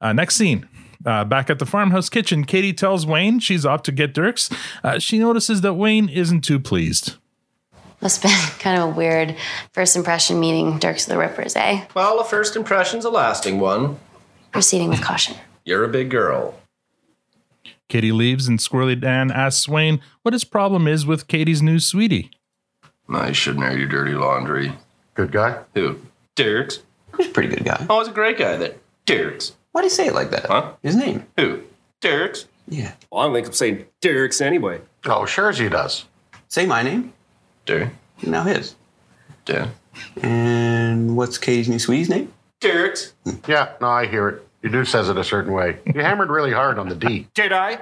Uh, next scene. Uh, back at the farmhouse kitchen, Katy tells Wayne she's off to get Dierks. Uh, she notices that Wayne isn't too pleased. Must have been kind of a weird first impression meeting Dierks the Rippers, eh? Well, a first impression's a lasting one. Proceeding with caution. You're a big girl. Katy leaves, and Squirrely Dan asks Wayne what his problem is with Katy's new sweetie. I shouldn't air your dirty laundry. Good guy? Who? Dierks. He's a pretty good guy. Oh, he's a great guy, that Dierks. Why do you say it like that? Huh? His name? Who? Dierks. Yeah. Well, I don't think I'm saying Dierks anyway. Oh, sure as he does. Say my name. Dirk. Now his. Dan. And what's Katy's new sweetie's name? Dierks. Yeah, no, I hear it. Your dude says it a certain way. You hammered really hard on the D. Did I?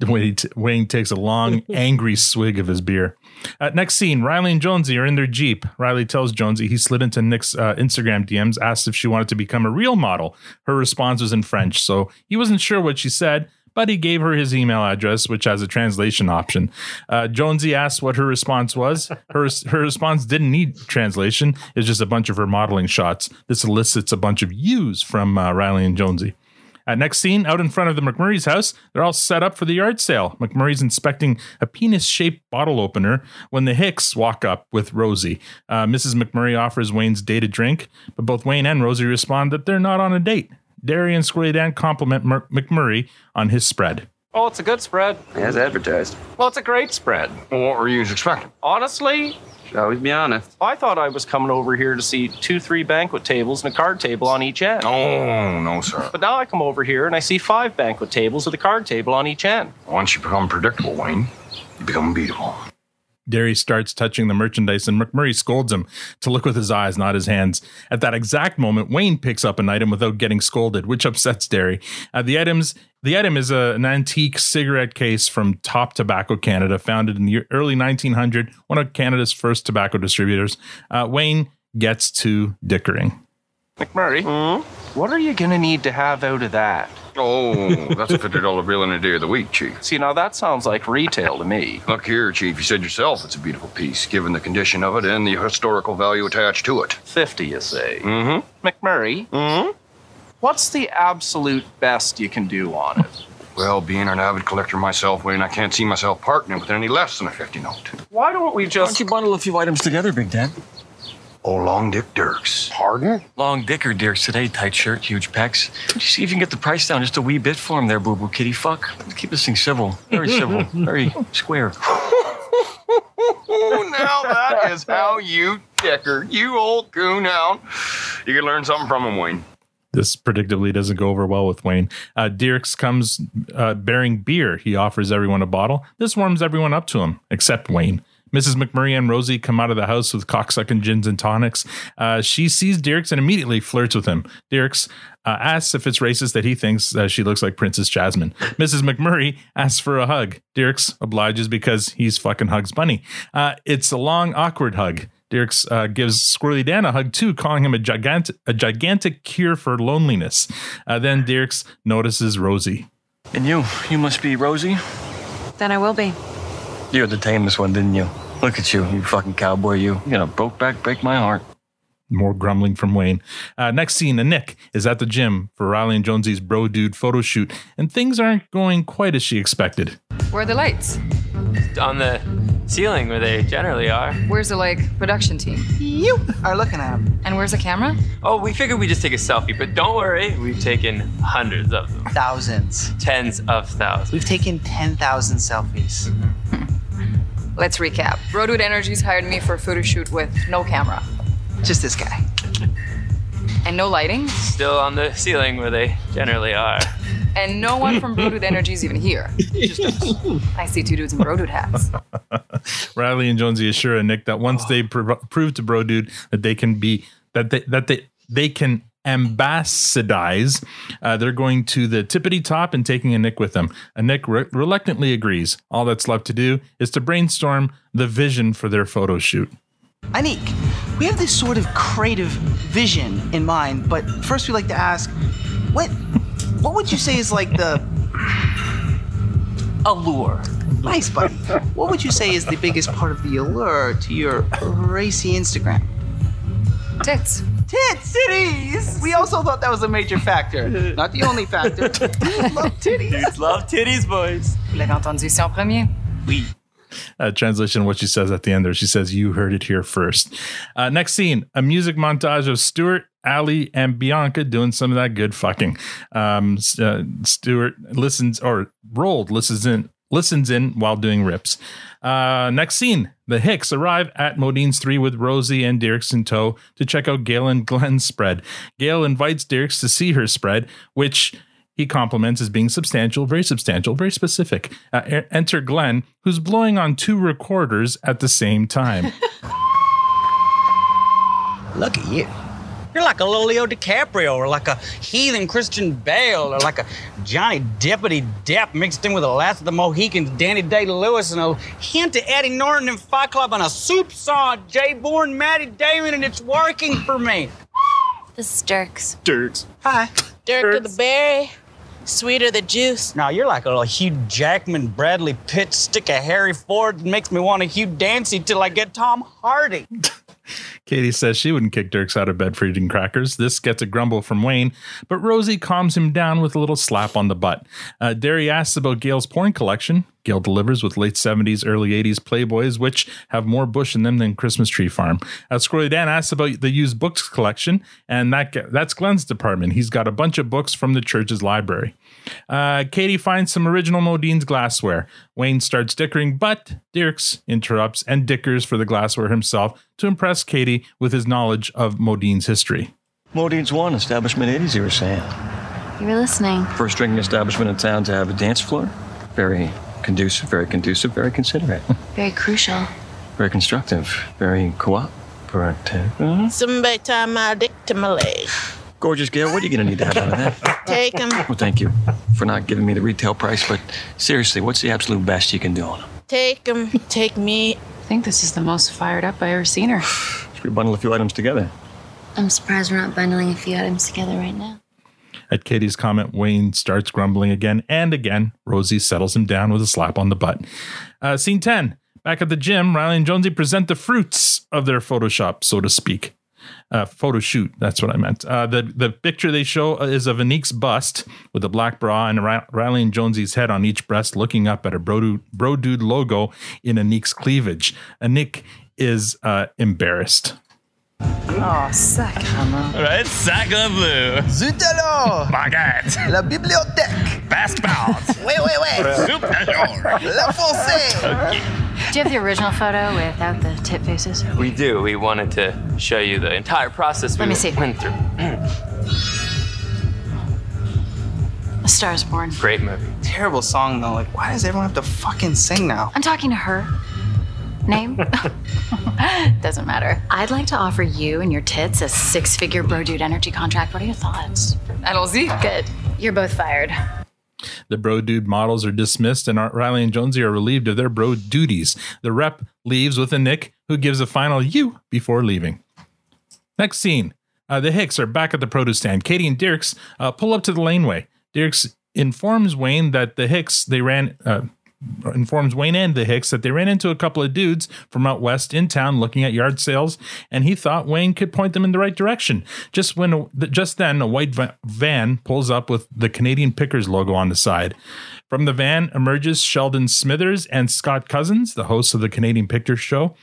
Wayne, t- Wayne takes a long, angry swig of his beer. Uh, next scene Reilly and Jonesy are in their Jeep. Reilly tells Jonesy he slid into Anik's uh, Instagram DMs, asked if she wanted to become a real model. Her response was in French, so he wasn't sure what she said, but he gave her his email address, which has a translation option. Uh, Jonesy asked what her response was. Her, her response didn't need translation, it's just a bunch of her modeling shots. This elicits a bunch of views from uh, Reilly and Jonesy. Uh, next scene, out in front of the McMurray's house, they're all set up for the yard sale. McMurray's inspecting a penis shaped bottle opener when the Hicks walk up with Rosie. Uh, Mrs. McMurray offers Wayne's date a drink, but both Wayne and Rosie respond that they're not on a date. Derry and Squirrely Dan compliment Mer- McMurray on his spread. Oh, it's a good spread. As advertised. Well, it's a great spread. Well, what were you expecting? Honestly, Should always be honest. I thought I was coming over here to see two, three banquet tables and a card table on each end. Oh, no, sir. But now I come over here and I see five banquet tables with a card table on each end. Once you become predictable, Wayne, you become unbeatable. Derry starts touching the merchandise, and McMurray scolds him to look with his eyes, not his hands. At that exact moment, Wayne picks up an item without getting scolded, which upsets Derry. Uh, the items the item is a, an antique cigarette case from Top Tobacco Canada, founded in the early 1900, one of Canada's first tobacco distributors. Uh, Wayne gets to dickering. McMurray, what are you going to need to have out of that? Oh, that's a fifty dollar bill in a day of the week, Chief. See, now that sounds like retail to me. Look here, Chief. You said yourself it's a beautiful piece, given the condition of it and the historical value attached to it. 50, you say? Mm-hmm. McMurray, Mm-hmm. what's the absolute best you can do on it? Well, being an avid collector myself, Wayne, I can't see myself parting it with any less than a fifty note. Why don't we just. Why just. don't you bundle a few items together, Big Dan? Oh, Long Dick Dierks. Pardon? Long dicker Dierks today, tight shirt, huge pecs. Just see if you can get the price down just a wee bit for him there, boo boo kitty fuck. Keep this thing civil, very civil, very square. Oh, now that is how you dicker. You old coonhound. You can learn something from him, Wayne. This predictably doesn't go over well with Wayne. Uh, Dierks comes uh, bearing beer. He offers everyone a bottle. This warms everyone up to him, except Wayne. Mrs. McMurray and Rosie come out of the house with cocksucking gins and tonics. Uh, she sees Dierks and immediately flirts with him. Dierks uh, asks if it's racist that he thinks uh, she looks like Princess Jasmine. Mrs. McMurray asks for a hug. Dierks obliges because he's fucking Hugs Bunny. Uh, it's a long, awkward hug. Dierks uh, gives Squirrely Dan a hug too, calling him a gigantic, a gigantic cure for loneliness. Uh, then Dierks notices Rosie. And you, you must be Rosie. Then I will be. You're the tamest one, didn't you? Look at you, you fucking cowboy, you. You know, broke back, break my heart. More grumbling from Wayne. Uh, next scene, Nick is at the gym for Reilly and Jonesy's bro dude photo shoot, and things aren't going quite as she expected. Where are the lights? On the ceiling where they generally are. Where's the like production team? You are looking at them. And where's the camera? Oh, we figured we'd just take a selfie, but don't worry, we've taken hundreds of them. Thousands. Tens of thousands. We've taken 10,000 selfies. Let's recap. Roadwood Energies hired me for a photo shoot with no camera. Just this guy. And no lighting. Still on the ceiling where they generally are. And no one from Brodude Energy is even here. I see two dudes in Brodude hats. Reilly and Jonesy assure Nick that once they pro- prove to Bro Dude that they can be that they, that they they can Ambassadise. Uh, they're going to the tippity top and taking Anik with them. Anik re- reluctantly agrees. All that's left to do is to brainstorm the vision for their photo shoot. Anik, we have this sort of creative vision in mind, but first we like to ask, what what would you say is like the allure? Nice, buddy. What would you say is the biggest part of the allure to your racy Instagram? Tits. Tits, titties. We also thought that was a major factor, not the only factor. Dudes love titties. Dudes love titties, boys. Vous l'avez entendu ici en premier. Oui. uh, translation what she says at the end there. She says, You heard it here first. Uh, next scene a music montage of Stewart, Ali, and Bianca doing some of that good fucking. Um, uh, Stewart listens, or Roald listens in. Listens in while doing rips. Uh, next scene: the Hicks arrive at Modean's three with Rosie and Dierks in tow to check out Gail and Glenn's spread. Gail invites Dierks to see her spread, which he compliments as being substantial, very substantial, very specific. Uh, enter Glenn, who's blowing on two recorders at the same time. Look at you. You're like a little Leo DiCaprio, or like a heathen Christian Bale, or like a Johnny Deputy Depp mixed in with the last of the Mohicans, Danny Day Lewis, and a hint of Eddie Norton and Fight Club, and a soup song, Jay Bourne, Matty Damon, and it's working for me. This is Dierks. Dierks. Hi. Dirk of the berry, sweeter the juice. Now you're like a little Hugh Jackman, Bradley Pitt, stick of Harry Ford, makes me want a Hugh Dancy till I get Tom Hardy. Katy says she wouldn't kick Dierks out of bed for eating crackers. This gets a grumble from Wayne, but Rosie calms him down with a little slap on the butt. Uh, Derry asks about Gail's porn collection. Gail delivers with late 70s, early 80s Playboys, which have more bush in them than Christmas Tree Farm. Uh, Squirrely Dan asks about the used books collection, and that that's Glenn's department. He's got a bunch of books from the church's library. Uh, Katy finds some original Modean's glassware. Wayne starts dickering, but Dierks interrupts and dickers for the glassware himself to impress Katy with his knowledge of Modean's history. Modean's one, establishment 80s, you were saying. You were listening. First drinking establishment in town to have a dance floor. Very conducive, very conducive, very considerate. Very crucial. Very constructive, very cooperative. Somebody tie my dick to my leg. Gorgeous Gail, what are you going to need to have out of that? Take him, Well, thank you for not giving me the retail price, but seriously, what's the absolute best you can do on them? take him, take me. I think this is the most fired up I've ever seen her. Should we bundle a few items together? I'm surprised we're not bundling a few items together right now. At Katy's comment, Wayne starts grumbling again and again. Rosie settles him down with a slap on the butt. Uh, scene 10. Back at the gym, Reilly and Jonesy present the fruits of their Photoshop, so to speak. Uh, photo shoot, that's what I meant. Uh, the, the picture they show is of Anik's bust with a black bra and Reilly and Jonesy's head on each breast looking up at a Bro Dude, Bro Dude logo in Anik's cleavage. Anik is uh, embarrassed. Oh, sac. Right? Sac of blue. Zut alors Baguette. La bibliothèque Passport. Wait, wait, wait Soup de. La foncée Do you have the original photo without the tip faces? We do. We wanted to show you the entire process we Let me see. went through. A Star is Born. Great movie. Terrible song though, like why does everyone have to fucking sing now? I'm talking to her. Name? Doesn't matter. I'd like to offer you and your tits a six figure bro dude energy contract. What are your thoughts? Allons-y. Good. You're both fired. The bro dude models are dismissed, and Reilly and Jonesy are relieved of their bro duties. The rep leaves with Anik, who gives a final you before leaving. Next scene. Uh, the Hicks are back at the produce stand. Katy and Dierks uh, pull up to the laneway. Dierks informs Wayne that the Hicks they ran uh, informs Wayne and the Hicks that they ran into a couple of dudes from out west in town looking at yard sales, and he thought Wayne could point them in the right direction. Just when just then, a white van pulls up with the Canadian Pickers logo on the side. From the van emerges Sheldon Smithers and Scott Cousins, the hosts of the Canadian Pickers show.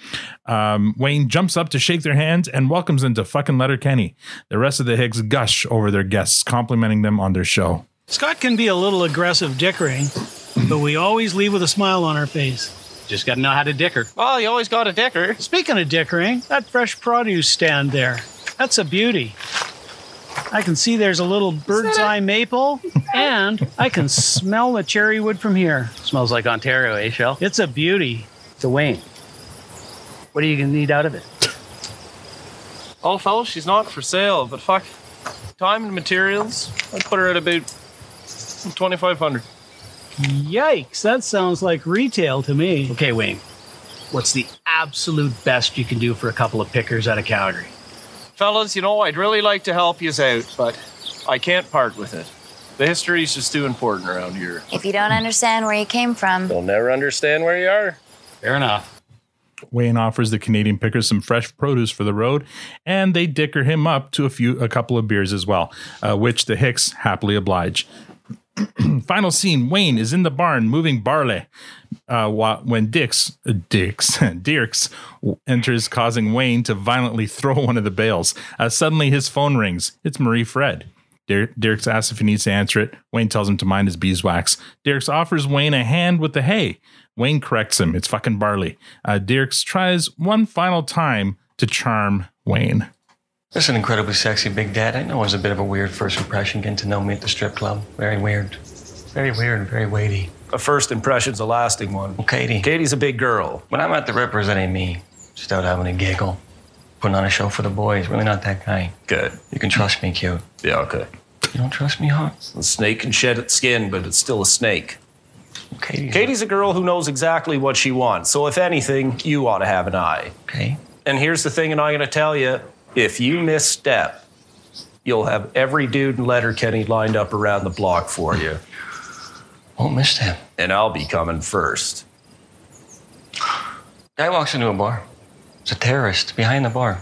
Um, Wayne jumps up to shake their hands and welcomes them to fucking Letterkenny. The rest of the Hicks gush over their guests, complimenting them on their show. Scott can be a little aggressive dickering, but we always leave with a smile on our face. Just gotta know how to dicker. Well, you always got a dicker. Speaking of dickering, that fresh produce stand there, that's a beauty. I can see there's a little bird's eye maple, and I can smell the cherry wood from here. Smells like Ontario, eh, Shell? It's a beauty. It's a Wayne. What are you gonna need out of it? Oh, fellas, she's not for sale, but fuck. Time and materials, I put her at about 2500 Yikes, that sounds like retail to me. Okay, Wayne. What's the absolute best you can do for a couple of pickers out of Calgary? Fellas, you know, I'd really like to help you out, but I can't part with it. The history's just too important around here. If you don't understand where you came from, You'll never understand where you are. Fair enough. Wayne offers the Canadian pickers some fresh produce for the road, and they dicker him up to a few, a couple of beers as well, uh, which the Hicks happily oblige. Final scene: Wayne is in the barn moving barley. Uh, when Dix, uh, Dix, Dierks enters, causing Wayne to violently throw one of the bales. Uh, suddenly, his phone rings. It's Marie Fred. Dir- Dierks asks if he needs to answer it. Wayne tells him to mind his beeswax. Dierks offers Wayne a hand with the hay. Wayne corrects him. It's fucking barley. Uh, Dierks tries one final time to charm Wayne. That's an incredibly sexy big dad. I know it was a bit of a weird first impression getting to know me at the strip club. Very weird. Very weird and very weighty. A first impression's a lasting one. Well, Katy. Katy's a big girl. When I'm out there representing me, just out having a giggle, putting on a show for the boys, really not that guy. Good. You can trust me, cute. Yeah, okay. You don't trust me, huh? A snake can shed its skin, but it's still a snake. Katy's, Katy's a girl who knows exactly what she wants. So if anything, you ought to have an eye. Okay. And here's the thing, and I'm going to tell you: if you misstep, you'll have every dude in Letterkenny lined up around the block for you. Won't miss them. And I'll be coming first. Guy walks into a bar. It's a terrorist behind the bar.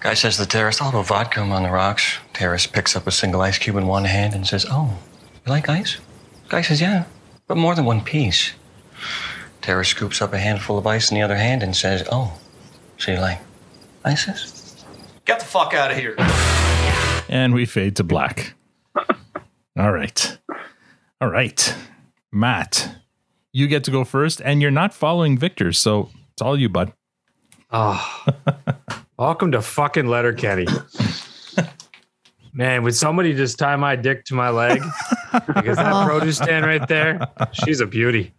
Guy says to the terrorist, I'll have a vodka on the rocks. Terrorist picks up a single ice cube in one hand and says, Oh, you like ice? Guy says, Yeah, but more than one piece. Terrorist scoops up a handful of ice in the other hand and says, Oh, so you like ISIS? Get the fuck out of here. And we fade to black. All right. All right. Mat, you get to go first, and you're not following Victor, so it's all you, bud. Oh, welcome to fucking Letterkenny. Man, would somebody just tie my dick to my leg? Because that oh. produce stand right there, she's a beauty.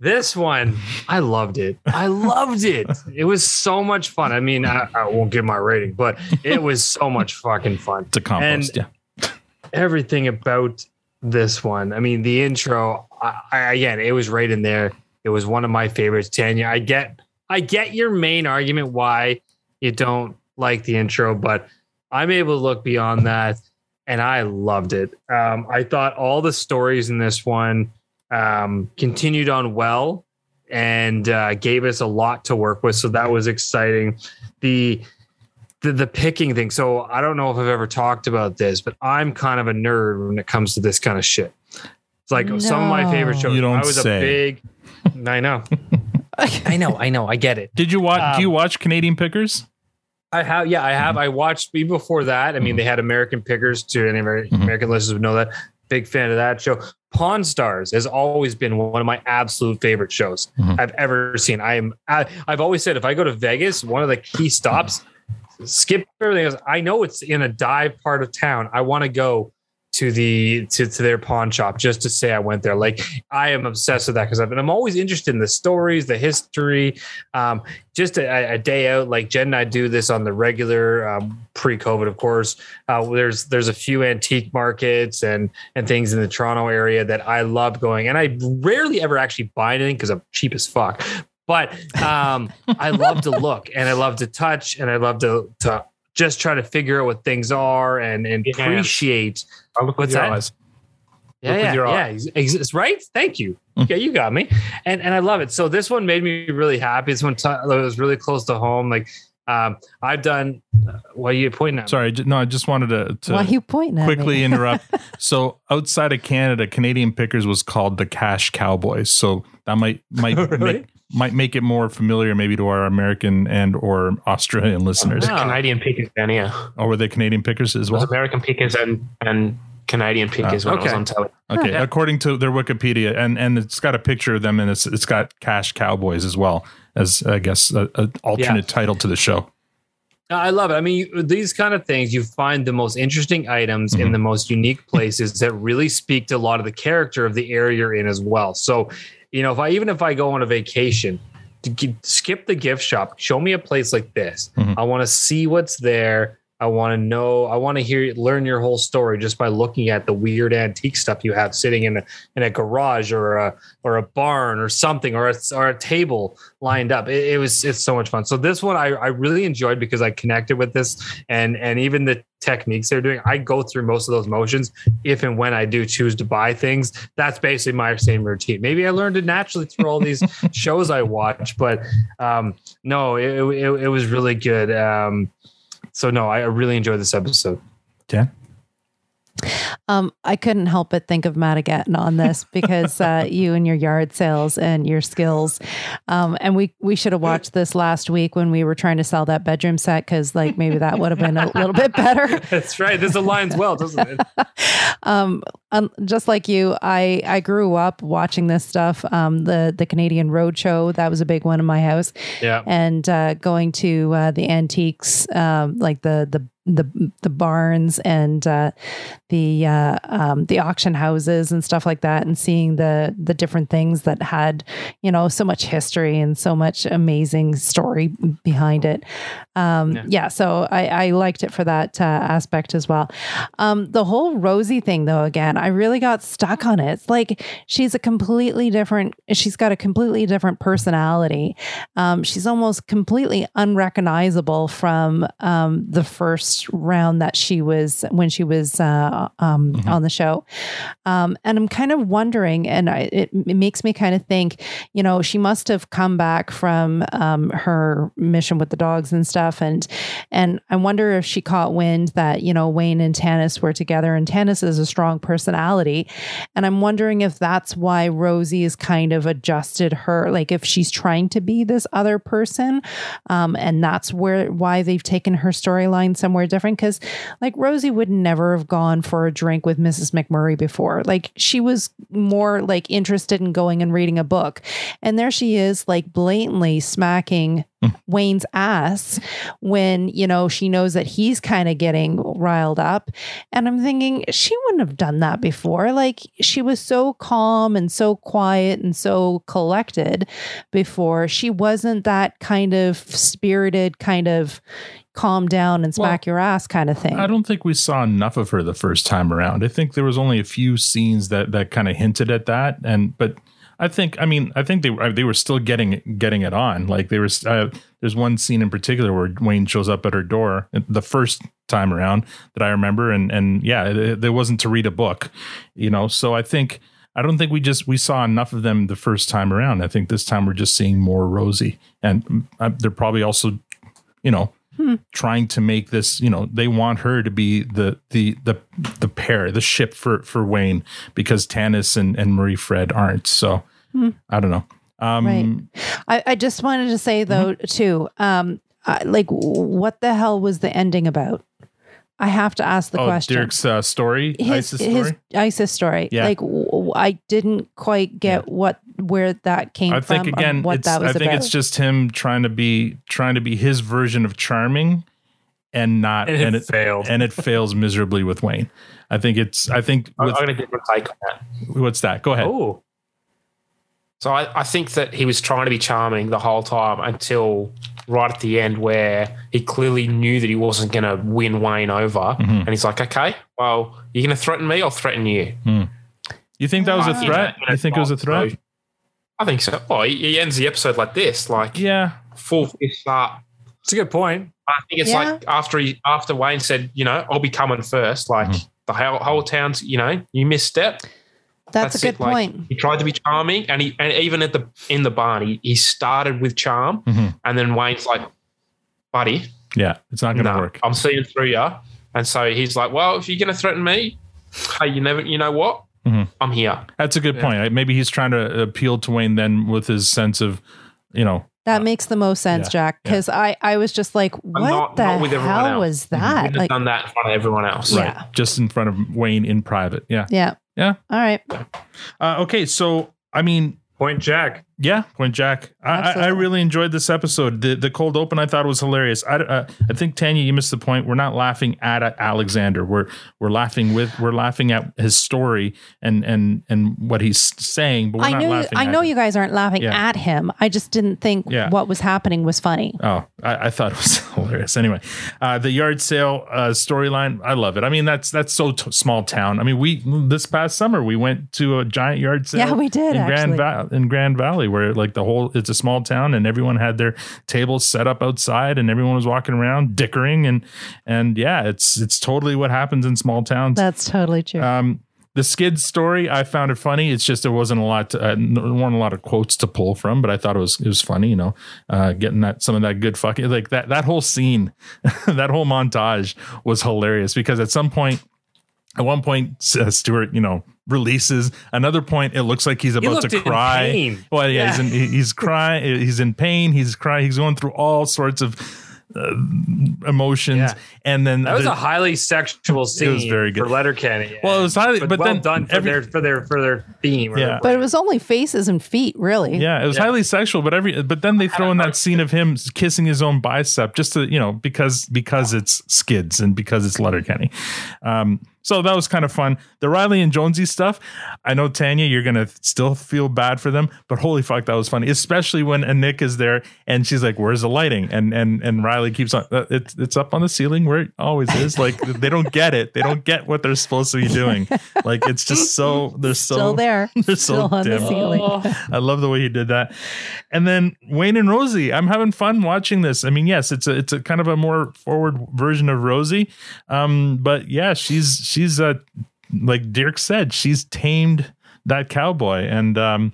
This one, I loved it. I loved it. It was so much fun. I mean, I, I won't give my rating, but it was so much fucking fun. To compost, And yeah. everything about this one. I mean, the intro. I, I, again, it was right in there. It was one of my favorites. Tanya, I get, I get your main argument why you don't like the intro, but I'm able to look beyond that, and I loved it. Um, I thought all the stories in this one um, continued on well and uh, gave us a lot to work with, so that was exciting. The the, the picking thing. So I don't know if I've ever talked about this, but I'm kind of a nerd when it comes to this kind of shit. It's like some of my favorite shows. You don't I was say. a big. I know. I know. I know. I get it. Did you watch? do you Um, watch Canadian Pickers? I have, yeah, I have. Mm-hmm. I watched even before that. I mean, they mm-hmm. had American Pickers too. Any Amer- mm-hmm. American listeners would know that. Big fan of that show. Pawn Stars has always been one of my absolute favorite shows I've ever seen. I am. I, I've always said if I go to Vegas, one of the key stops, skip everything else. I know it's in a dive part of town. I want to go to the to, to their pawn shop just to say I went there. Like I am obsessed with that because I'm always interested in the stories, the history. Um, just a, a day out, like Jen and I do this on the regular, um, pre-COVID, of course. Uh, there's there's a few antique markets and and things in the Toronto area that I love going, and I rarely ever actually buy anything because I'm cheap as fuck. But um, I love to look and I love to touch and I love to to just try to figure out what things are and and Yeah. appreciate. I look with What's your that? eyes. Yeah, Look with yeah, your yeah. eyes. ex- ex- right. Thank you. Yeah, you got me. And and I love it. So this one made me really happy. This one t- was really close to home. Like um, I've done. Uh, what are you pointing at? Sorry, no, I just wanted to, to Why are you pointing quickly me? interrupt. so outside of Canada, Canadian Pickers was called the Cash Cowboys. So that might might Really? make, might make it more familiar maybe to our American and or Australian oh, listeners. There's Canadian pickers down here. Or were they Canadian Pickers as well? American pickers and and Canadian pickers ah, when I was okay. on telly. Okay, Yeah. according to their Wikipedia, and and it's got a picture of them, and it's it's got Cash Cowboys as well as I guess an alternate title to the show. I love it. I mean, you, these kind of things, you find the most interesting items in mm-hmm. the most unique places that really speak to a lot of the character of the area you're in as well. So, you know, if I even if I go on a vacation, to skip the gift shop, show me a place like this. Mm-hmm. I want to see what's there. I want to know. I want to hear, learn your whole story just by looking at the weird antique stuff you have sitting in a in a garage or a or a barn or something or a, or a table lined up. It, it was it's so much fun. So this one I I really enjoyed because I connected with this and and even the techniques they're doing. I go through most of those motions if and when I do choose to buy things. That's basically my same routine. Maybe I learned it naturally through all these shows I watch, but um, no, it, it, it was really good. Um, so no, I really enjoyed this episode. Okay. Um, I couldn't help but think of Madagascar on this because uh, you and your yard sales and your skills. Um, and we we should have watched this last week when we were trying to sell that bedroom set because like maybe that would have been a little bit better. That's right. This aligns well, doesn't it? um, um, just like you, I I grew up watching this stuff. Um, the the Canadian Roadshow that was a big one in my house. Yeah. and uh, going to uh, the antiques, um, like the the the the barns and uh, the uh, um, the auction houses and stuff like that, and seeing the the different things that had you know so much history and so much amazing story behind it. Um, yeah. so I, I liked it for that uh, aspect as well. Um, the whole Rosie thing, though, again, I really got stuck on it. It's like she's a completely different. She's got a completely different personality. Um, she's almost completely unrecognizable from um, the first round that she was when she was uh, um, on the show. Um, and I'm kind of wondering, and I, it, it makes me kind of think, you know, she must have come back from um, her mission with the dogs and stuff, and and I wonder if she caught wind that you know Wayne and Tanis were together, and Tanis is a strong personality, and I'm wondering if that's why Rosie is kind of adjusted her, like if she's trying to be this other person, um, and that's where why they've taken her storyline somewhere different. Because like Rosie would never have gone for a drink with Mrs. McMurray before. Like she was more like interested in going and reading a book, and there she is, like blatantly smacking hmm. Wayne's ass when, you know, she knows that he's kind of getting riled up. And I'm thinking, she wouldn't have done that before. Like, she was so calm and so quiet and so collected before. She wasn't that kind of spirited, kind of calm down and smack your ass kind of thing. I don't think we saw enough of her the first time around. I think there was only a few scenes that that kind of hinted at that, and but I think I mean I think they uh, they were still getting getting it on. Like there was uh, there's one scene in particular where Wayne shows up at her door the first time around that I remember, and and yeah, it, it wasn't to read a book, you know. So I think. I don't think we just we saw enough of them the first time around. I think this time we're just seeing more Rosie, and uh, they're probably also, you know, Hmm. trying to make this you know they want her to be the the the the pair the ship for for wayne because tanis and and marie fred aren't so Hmm. i don't know um Right. I, I just wanted to say though too, um, I, like what the hell was the ending about? I have to ask the oh question. Dierks' uh, story his, isis story his ISIS story. Yeah. Like w- I didn't quite get what where that came I from. think again, what it's, that was I think about. it's just him trying to be trying to be his version of charming, and not And it failed. and it fails miserably with Wayne. I think it's. I think. I'm With, going to different take on that. what's that? Go ahead. Oh, So I, I think that he was trying to be charming the whole time until right at the end where he clearly knew that he wasn't going to win Wayne over. Mm-hmm. And he's like, okay, well, you're going to threaten me, I'll threaten you. You think that was a threat? you know, You think it was a threat? I think so. Well, he, he ends the episode like this, like yeah, full fist up. It's a good point. I think it's Yeah. like after he after Wayne said, you know, I'll be coming first. Like Mm-hmm. the whole, whole town's, you know, you misstep. That's, a good it. Like, point. He tried to be charming, and he and even at the in the barn, he, he started with charm, Mhm. and then Wayne's like, "Buddy, Yeah, it's not going to no, work. I'm seeing through you." And so he's like, "Well, if you're going to threaten me, hey, you never, you know what? Mhm. I'm here." That's a good point. I- Maybe he's trying to appeal to Wayne then with his sense of, you know, That makes the most sense, yeah, Jack. Because I I was just like, what not- the not with hell else. was that? have Like, done that in front of everyone else. Yeah. just in front of Wayne in private. Yeah, yeah. yeah. All right. Uh, okay, so I mean, Point Jack. Yeah, Point Jack. I, I, really enjoyed this episode. The the cold open I thought was hilarious. I, uh, I think Tanya, you missed the point. We're not laughing at Alexander. We're we're laughing with we're laughing at his story and and and what he's saying. But we're I know. I know him. you guys aren't laughing Yeah. at him. I just didn't think Yeah. what was happening was funny. Oh, I, I thought it was hilarious. Anyway, uh, the yard sale uh, storyline, I love it. I mean, that's that's so t- small town. I mean, we this past summer we went to a giant yard sale. Yeah, we did, in Grand actually. Va- in Grand Valley, where like the whole it's a small town and everyone had their tables set up outside and everyone was walking around dickering and and yeah, it's it's totally what happens in small towns. That's totally true. Um, the skid story, I found it funny. It's just there wasn't a lot, to, uh, there weren't a lot of quotes to pull from, but I thought it was it was funny. You know, uh, getting that some of that good fucking like that that whole scene, that whole montage was hilarious because at some point, at one point, uh, Stewart, you know, releases. Another point, it looks like he's about to looked in cry. pain. Well, yeah, Yeah. he's in, he's crying. He's in pain. He's crying. He's going through all sorts of. Uh, emotions Yeah. and then That was the- a highly sexual scene. It was very good. for Letterkenny. Well, it was highly- but well then done for every- their for their for their theme. Yeah. their- But it was only faces and feet, really. Yeah, it was highly sexual, but every but then they throw in that scene of him kissing his own bicep just to you know because because it's skids and because it's Letterkenny. Um, so that was kind of fun. The Reilly and Jonesy stuff. I know Tanya, you're gonna still feel bad for them, but holy fuck, that was funny. Especially when Anik is there and she's like, "Where's the lighting?" and and and Reilly keeps on. "Uh, It's it's up on the ceiling where it always is. Like they don't get it. They don't get what they're supposed to be doing. Like it's just so they're so Still there. They're Still so on the dim. ceiling. I love the way he did that. And then Wayne and Rosie, I'm having fun watching this. I mean, yes, it's a it's a kind of a more forward version of Rosie, um, but yeah, she's she's uh, like Dirk said, she's tamed that cowboy, and um,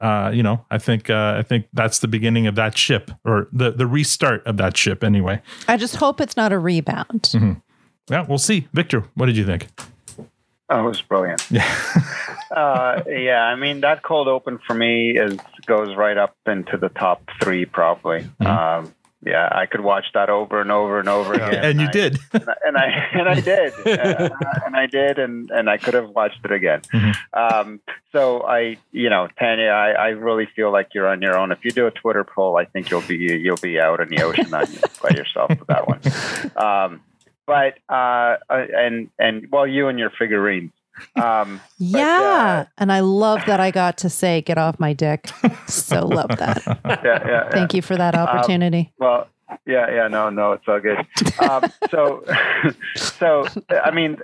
uh, you know, I think uh, I think that's the beginning of that ship or the the restart of that ship. Anyway, I just hope it's not a rebound. Mhm. yeah, we'll see. Victor, what did you think? Oh, it was brilliant. uh, yeah, I mean that cold open for me is goes right up into the top three probably. Mm-hmm. Um, yeah, I could watch that over and over and over again. and you I- did. and I and I did, uh, and I did, and and I could have watched it again. Um, so I, you know, Tanya, I, I really feel like you're on your own. If you do a Twitter poll, I think you'll be you'll be out in the ocean on, by yourself with that one. Um, but uh, uh, and and well, you and your figurines. Um, Yeah. and I love that I got to say, get off my dick. So love that. yeah, yeah, yeah. Thank you for that Um, opportunity. well, yeah, yeah, no, no, it's all good. Um, so, so I mean,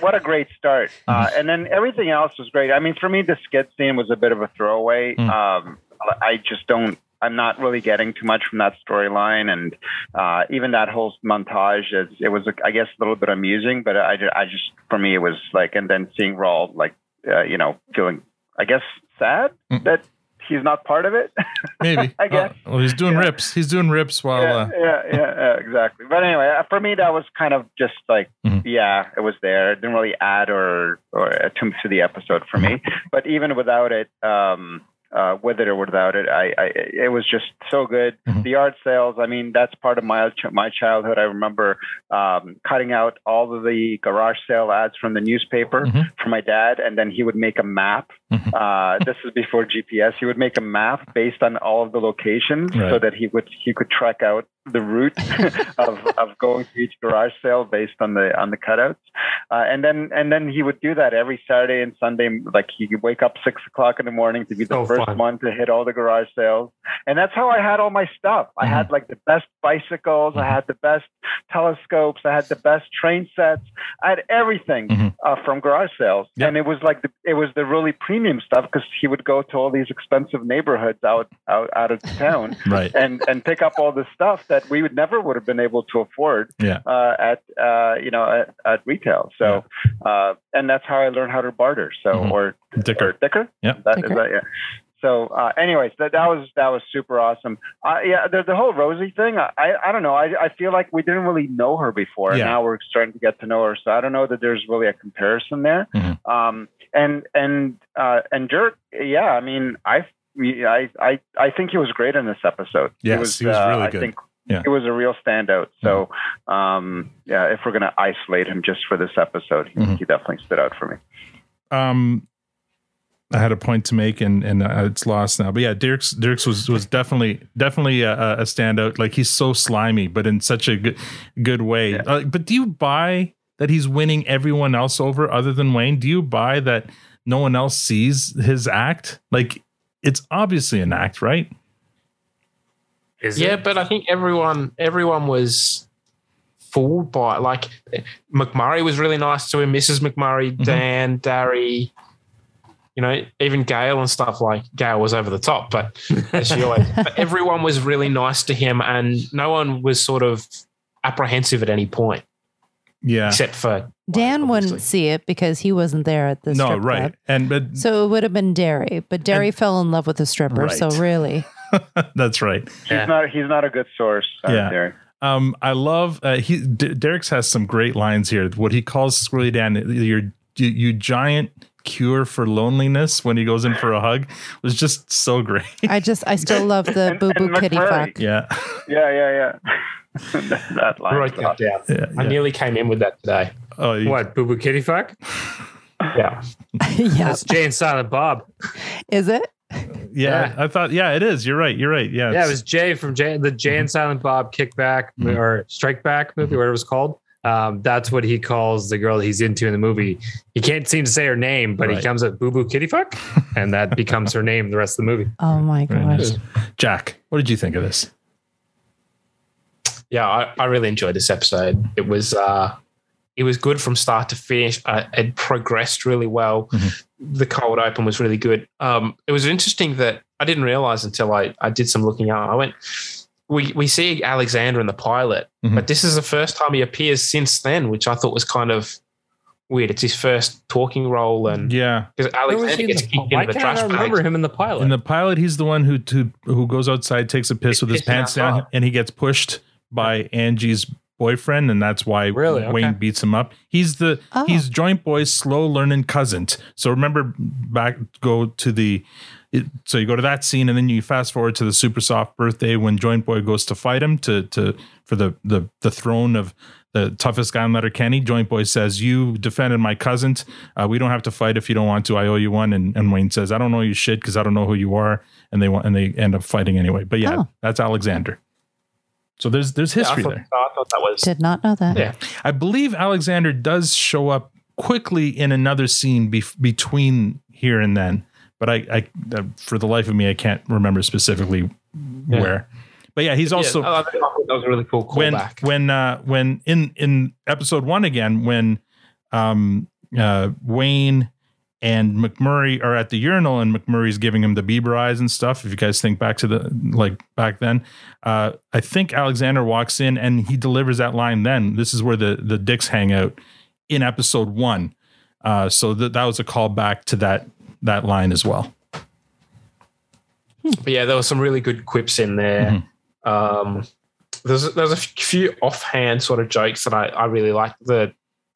what a great start, uh, and then everything else was great. I mean, for me, the skit scene was a bit of a throwaway. Um, I just don't. I'm not really getting too much from that storyline, and uh, even that whole montage. Is, it was, I guess, a little bit amusing, but I, I just, for me, it was like, and then seeing Roald, like, uh, you know, feeling, I guess, sad that he's not part of it. Maybe. I guess. Well, he's doing rips. He's doing rips while. yeah, uh, yeah, yeah, yeah, exactly. But anyway, uh, for me, that was kind of just like, Mm-hmm. yeah, it was there. It didn't really add or or to, to the episode for me. But even without it, um, uh, with it or without it, I, I it was just so good. Mm-hmm. The art sales, I mean, that's part of my my childhood. I remember um, cutting out all of the garage sale ads from the newspaper Mm-hmm. for my dad, and then he would make a map. Uh, this is before GPS. He would make a map based on all of the locations, so that he would he could track out the route of, of going to each garage sale based on the on the cutouts. Uh, and then and then he would do that every Saturday and Sunday. Like he could wake up six o'clock in the morning to be the So first fun. one to hit all the garage sales. And that's how I had all my stuff. I had like the best bicycles. I had the best telescopes. I had the best train sets. I had everything uh, from garage sales. And it was like the, it was the really premium stuff because he would go to all these expensive neighborhoods out out out of town Right. and and pick up all the stuff that we would never would have been able to afford Yeah. uh, at uh, you know at, at retail. So uh, and that's how I learned how to barter. So Mhm. or Dicker. or dicker. Yep. That, is that yeah. So, uh, anyways, that, that was that was super awesome. Uh, yeah, the, the whole Rosie thing. I, I I don't know. I, I feel like we didn't really know her before. Yeah. Now we're starting to get to know her. So I don't know that there's really a comparison there. Mm-hmm. Um, and and uh, and Dirk, yeah. I mean, I I I I think he was great in this episode. Yes, he was uh, really I good. think Yeah. it was a real standout. So, um, yeah, if we're gonna isolate him just for this episode, he, Mhm. he definitely stood out for me. um I had a point to make and and uh, it's lost now. But yeah, Dierks Dierks was was definitely definitely a, a standout. Like he's so slimy, but in such a good good way. Uh, but do you buy that he's winning everyone else over other than Wayne? Do you buy that no one else sees his act? Like it's obviously an act, right? Yeah, but I think everyone everyone was fooled by it. like McMurray was really nice to him, Mrs. McMurray, Mm-hmm. Dan, Darry, you know, even Gail and stuff like Gail was over the top, but as she always but everyone was really nice to him and no one was sort of apprehensive at any point. Yeah. Except for Dan wouldn't see it because he wasn't there at the no, strip right. club. And but So it would have been Derry, but Derry fell in love with the stripper. So really, that's right. He's not. He's not a good source. uh, Yeah. Dierks. Um, I love uh, he D- Derek's has some great lines here. What he calls Squirrely Dan, your you, you giant cure for loneliness when he goes in for a hug was just so great. I just I still love the boo boo kitty fuck. Yeah. Yeah, yeah, yeah. that line. wrote that down. I nearly came in with that today. Oh, what boo boo kitty fuck? Yeah, yeah. That's Jay and Silent Bob. Is it? Yeah, I thought. Yeah, it is. You're right. You're right. Yeah, Yeah, it was Jay from Jay, the Jay and Silent Bob kickback or strike back movie, whatever it was called. Um, that's what he calls the girl he's into in the movie. He can't seem to say her name, but Right. he comes up Boo Boo Kitty Fuck, and that becomes her name the rest of the movie. Oh my Very gosh. nice. Jack, what did you think of this? yeah, I, I really enjoyed this episode. It was uh, it was good from start to finish. Uh, it progressed really well. The cold open was really good. Um, it was interesting that I didn't realize until I, I did some looking up. I went, we we see Alexander in the pilot, Mhm. but this is the first time he appears since then, which I thought was kind of weird. It's his first talking role, and Yeah. because Where was Alexander he in gets the- kicked Why into the can't trash I remember bag. him in the pilot? In the pilot, he's the one who who, who goes outside, takes a piss with his pants down, outside. and he gets pushed by Angie's boyfriend, and that's why Really? Wayne Okay. beats him up. He's the Oh. he's Joint Boy's slow learning cousin. So remember back go to the it, so you go to that scene and then you fast forward to the super soft birthday when Joint Boy goes to fight him to to for the the the throne of the toughest guy in Letterkenny. Joint Boy says, "You defended my cousin. Uh, we don't have to fight if you don't want to. I owe you one." And, and Wayne says, "I don't know you shit because I don't know who you are." And they want and they end up fighting anyway. But yeah, Oh. that's Alexander. So there's there's Yeah, I history thought, there. I thought that was Did not know that. yeah. I believe Alexander does show up quickly in another scene bef- between here and then, but I, I, uh, for the life of me, I can't remember specifically Yeah. where. But yeah, he's also yeah, that was a really cool when when uh, when in in episode one again when um, uh, Wayne and McMurray are at the urinal and McMurray's giving him the Bieber eyes and stuff. If you guys think back to the like back then, uh, I think Alexander walks in and he delivers that line. Then this is where the the dicks hang out in episode one. Uh, so that that was a callback to that that line as well. But yeah, there were some really good quips in there. Um, there's there's a few offhand sort of jokes that I, I really like. The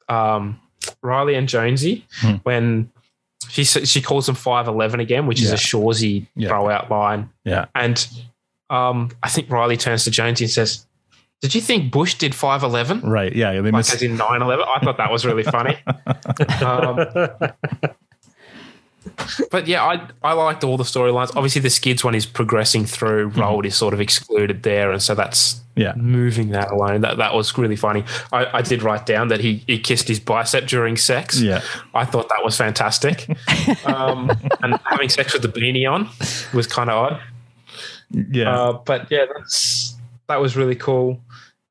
um, Reilly and Jonesy Hmm. when she she calls him five eleven again, which is a Shoresy Yeah. throw out line. Yeah. And um, I think Reilly turns to Jonesy and says, "Did you think Bush did five eleven? Right. Yeah. They Like miss. as in 9-11? I thought that was really funny. um, but yeah, I I liked all the storylines. Obviously, the skids one is progressing through. Roald is sort of excluded there, and so that's Yeah. moving that alone. That that was really funny. I, I did write down that he he kissed his bicep during sex. Yeah. I thought that was fantastic. um, and having sex with the beanie on was kind of odd. Yeah. Uh, but yeah, that's that was really cool.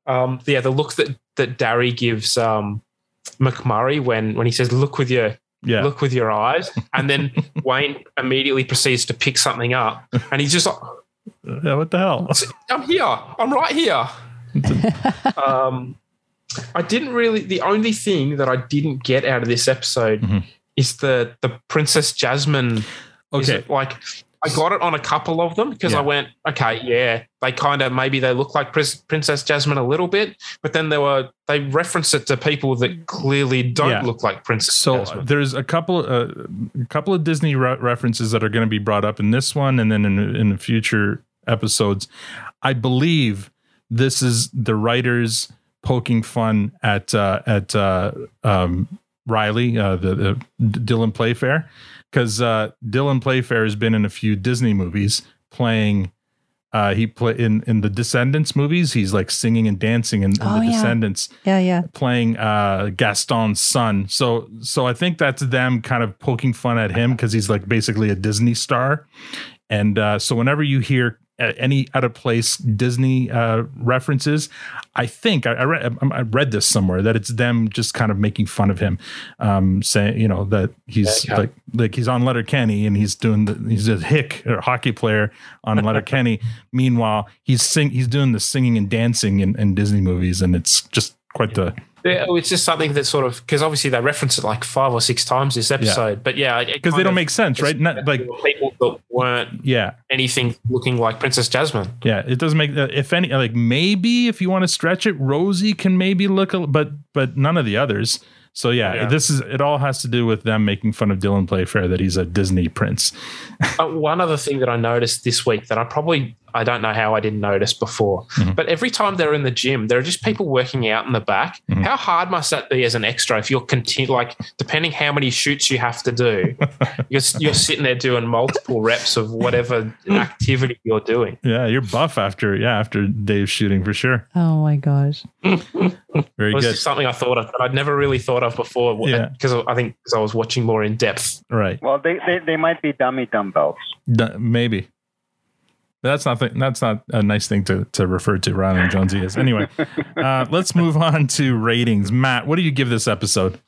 Um, yeah, the look that that Darry gives um, McMurray when when he says, "Look with your Yeah. look with your eyes," and then Wayne immediately proceeds to pick something up, and he's just like, yeah. What the hell? "I'm here. I'm right here." um, I didn't really. The only thing that I didn't get out of this episode is the the Princess Jasmine. is Okay. like I got it on a couple of them because Yeah. I went, okay, yeah, they kind of maybe they look like Pris- Princess Jasmine a little bit, but then there were they reference it to people that clearly don't Yeah. look like Princess So Jasmine. there's a couple uh, a couple of Disney re- references that are going to be brought up in this one and then in in the future episodes. I believe this is the writers poking fun at uh, at uh, um, Reilly, uh, the, the Dylan Playfair, because uh, Dylan Playfair has been in a few Disney movies playing. Uh, he play in in the Descendants movies. He's like singing and dancing in, in Oh, the yeah. Descendants Yeah, yeah. playing uh Gaston's son. So so I think that's them kind of poking fun at him because he's like basically a Disney star. And uh, so whenever you hear any out of place Disney uh, references, I think I, I read I read this somewhere that it's them just kind of making fun of him, um, saying you know that he's Yeah. like like he's on Letterkenny and he's doing the he's a hick or hockey player on Letter Kenny. Meanwhile, he's sing he's doing the singing and dancing in, in Disney movies, and it's just quite the Yeah, it's just something that sort of because obviously they reference it like five or six times this episode. But yeah, because they don't make sense, right? Not like people that weren't yeah anything looking like Princess Jasmine. Yeah, it doesn't make uh, if any like maybe if you want to stretch it, Rosie can maybe look, a, but but none of the others. So yeah, Yeah. this is it. All has to do with them making fun of Dylan Playfair that he's a Disney prince. Uh, one other thing that I noticed this week that I probably I don't know how I didn't notice before, Mm-hmm. but every time they're in the gym, there are just people working out in the back. Mm-hmm. How hard must that be as an extra if you're continue like depending how many shoots you have to do, you're you're sitting there doing multiple reps of whatever activity you're doing. Yeah, you're buff after yeah after Dave's shooting for sure. Oh my gosh. Very it was good. just something I thought of, but I'd never really thought of before. Yeah. because I think because I was watching more in depth. Right, Well, they, they, they might be dummy dumbbells. D- maybe. That's not th- that's not a nice thing to, to refer to Reilly and Jonesy as. Anyway, uh, let's move on to ratings. Mat, what do you give this episode?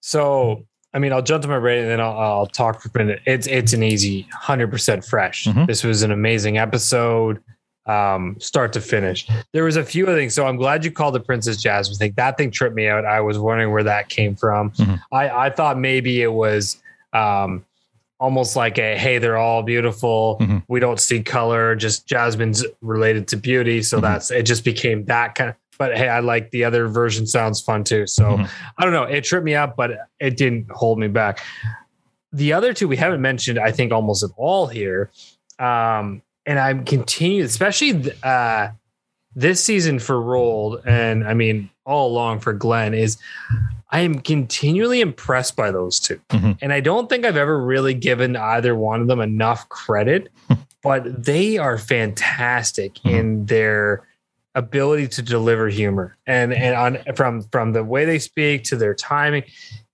So, I mean, I'll jump to my rating and then I'll, I'll talk for a minute. It's it's an easy, hundred percent fresh. This was an amazing episode, um, start to finish. There was a few other things. So I'm glad you called the Princess Jasmine thing. That thing tripped me out. I was wondering where that came from. I I thought maybe it was. Um, almost like a hey they're all beautiful. We don't see color just jasmine's related to beauty. So that's it just became that kind of but hey i like the other version sounds fun too. So i don't know it tripped me up but it didn't hold me back. The other two we haven't mentioned i think almost at all here. Um and i'm continuing especially uh this season for Roald and i mean all along for glenn is i am continually impressed by those 2 mm-hmm. and i don't think i've ever really given either one of them enough credit hmm. but they are fantastic mm-hmm. in their ability to deliver humor and mm-hmm. and on from from the way they speak to their timing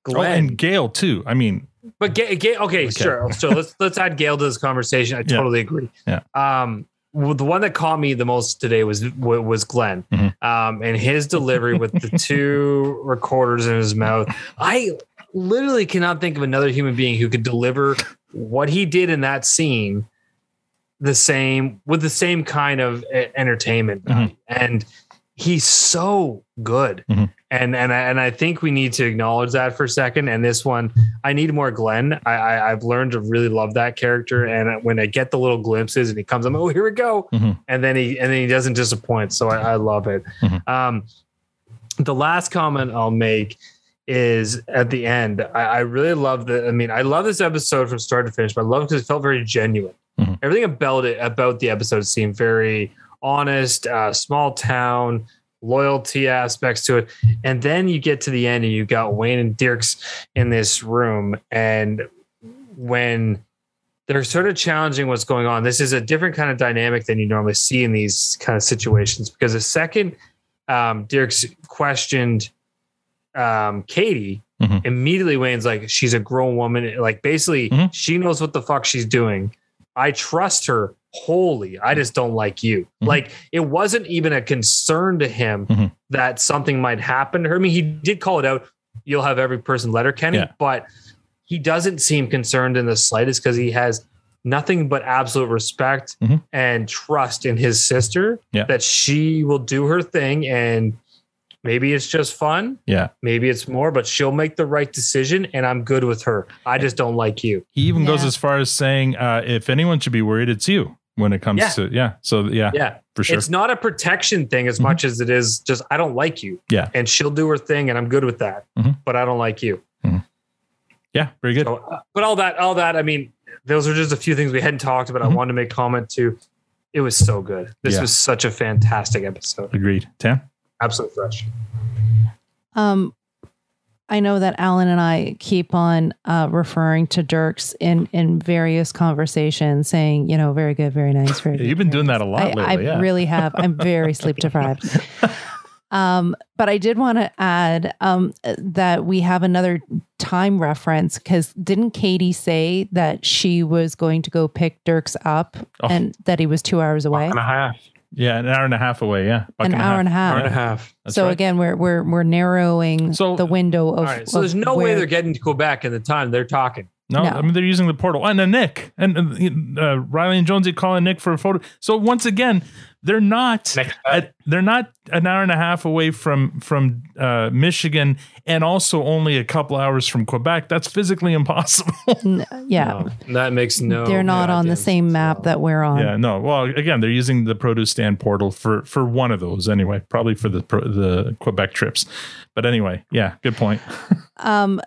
Oh, Glenn, and Gail too. I mean, but Gail, Ga- okay, sure. So let's let's add Gail to this conversation. I Yeah. totally agree. Yeah. Um, well, the one that caught me the most today was wa- was Glenn, Mm-hmm. um, and his delivery with the two recorders in his mouth. I literally cannot think of another human being who could deliver what he did in that scene the same with the same kind of entertainment value. and he's so good. Mm-hmm. And and I, and I think we need to acknowledge that for a second. And this one I need more Glenn. I, I I've learned to really love that character. And when I get the little glimpses and he comes I'm oh here we go. Mm-hmm. And then he and then he doesn't disappoint. So I, I love it. Mm-hmm. Um the last comment I'll make is at the end. I, I really love the. I mean, I love this episode from start to finish, but I love it because it felt very genuine. Everything about it, about the episode, seemed very honest. Uh, small town loyalty aspects to it, and then you get to the end, and you got Wayne and Dierks in this room, and when they're sort of challenging what's going on. This is a different kind of dynamic than you normally see in these kind of situations because the second um, Dierks questioned um, Katy, immediately Wayne's like, she's a grown woman. Like, basically, she knows what the fuck she's doing. I trust her wholly. I just don't like you. Mm-hmm. Like, it wasn't even a concern to him mm-hmm. that something might happen to her. I mean, he did call it out. You'll have every person Letterkenny, Yeah. but he doesn't seem concerned in the slightest because he has nothing but absolute respect mm-hmm. and trust in his sister Yeah. that she will do her thing and maybe it's just fun Yeah. maybe it's more but she'll make the right decision and i'm good with her i just don't like you He even goes as far as saying, uh, if anyone should be worried, it's you when it comes Yeah. to, yeah. So, yeah. yeah For sure. it's not a protection thing as much as it is just i don't like you Yeah. and she'll do her thing and i'm good with that Mhm. but i don't like you Yeah. Very good. So, uh, but all that, all that, I mean, those are just a few things we hadn't talked about. I wanted to make comment to. It was so good. This Yeah. was such a fantastic episode. Agreed. Tam? Absolutely fresh. Um, I know that Alan and I keep on uh, referring to Dierks in in various conversations, saying, you know, very good, very nice, very. Yeah, good, you've been very doing that a lot I, lately. I yeah. really have. I'm very sleep deprived. Um, but I did want to add um, that we have another time reference because didn't Katy say that she was going to go pick Dierks up Oh. and that he was two hours away? and a half. Yeah, an hour and a half away. Yeah, Buck An hour and a half. Hour and a half. That's so right. again, we're we're we're narrowing the window of. All right. So of there's no way they're getting to Quebec in the time they're talking. No, No. I mean they're using the portal and Anik and uh, Reilly and Jonesy calling Nick for a photo. So once again, they're not at, they're not an hour and a half away from from uh, Michigan and also only a couple hours from Quebec. That's physically impossible. Yeah, That makes no. they're not on the same map that we're on. yeah, no. Well, again, they're using the produce stand portal for for one of those anyway. Probably for the the Quebec trips. But anyway, yeah, good point. Um,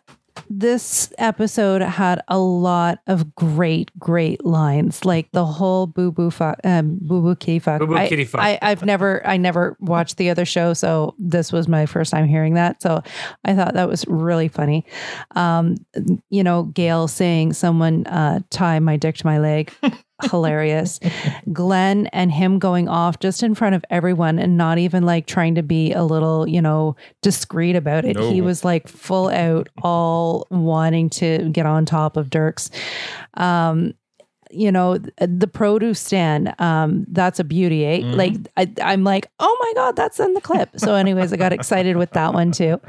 this episode had a lot of great, great lines. Like the whole boo boo fuck, um, boo boo kitty fuck. Boo boo I, kitty fuck. I, I've never, I never watched the other show, so this was my first time hearing that. So I thought that was really funny. Um, you know, Gail saying, "Someone uh, tie my dick to my leg." hilarious. Glenn and him going off just in front of everyone and not even like trying to be a little, you know, discreet about it. No. He was like full out, all wanting to get on top of Dierks. Um, you know, the produce stand, um, that's a beauty, eh? Mhm. Like, I, I'm like, oh my God, that's in the clip. So, anyways, I got excited with that one too.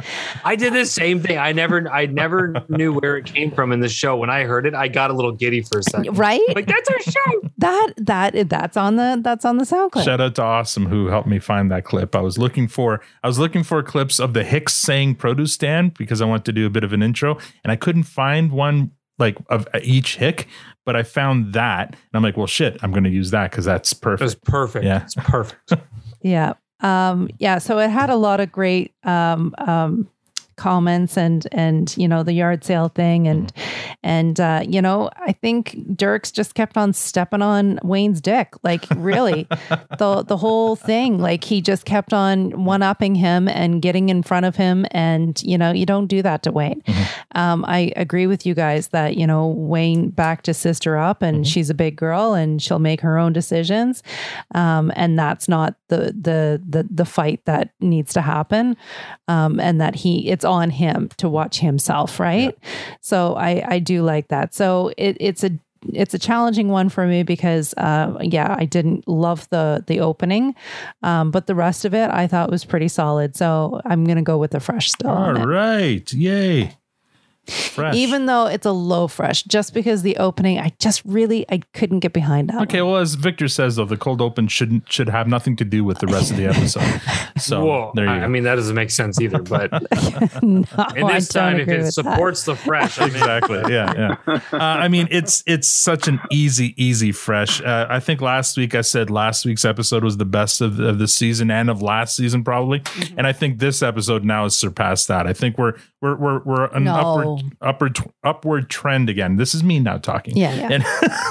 I did the same thing. I never, I never knew where it came from in the show. When I heard it, I got a little giddy for a second. Right? Like that's our show. That, that, that's on the, that's on the sound clip. Shout out to Awesome who helped me find that clip. I was looking for I was looking for clips of the Hicks saying produce stand because I wanted to do a bit of an intro and I couldn't find one like of each hick, but I found that and I'm like, well shit, I'm going to use that cuz that's perfect. That's perfect. Yeah. It's perfect. Yeah. Um, yeah. So it had a lot of great um, um, comments and and you know the yard sale thing and and uh, you know I think Dierks just kept on stepping on Wayne's dick like really. The the whole thing like he just kept on one upping him and getting in front of him and you know you don't do that to Wayne. Um, I agree with you guys that you know Wayne backed his sister up and she's a big girl and she'll make her own decisions, um, and that's not the the the the fight that needs to happen, um, and that he it's on him to watch himself, right? So I I do like that. So it it's a it's a challenging one for me because uh, yeah i didn't love the the opening um, but the rest of it i thought was pretty solid so i'm gonna go with the fresh still All right. Yay. Fresh. even though it's a low fresh just because the opening i just really i couldn't get behind that Okay, well, as Victor says, though, the cold open shouldn't should have nothing to do with the rest of the episode. So Whoa. there you I, go. I mean, that doesn't make sense either. But no, in this I time, if it with that. supports the fresh, I mean, exactly. Yeah, yeah. Uh, I mean, it's it's such an easy, easy fresh. Uh, I think last week I said last week's episode was the best of, of the season and of last season probably, Mm-hmm. and I think this episode now has surpassed that. I think we're we're we're we're an No. upward upward upward trend again. This is me now talking. Yeah, yeah. And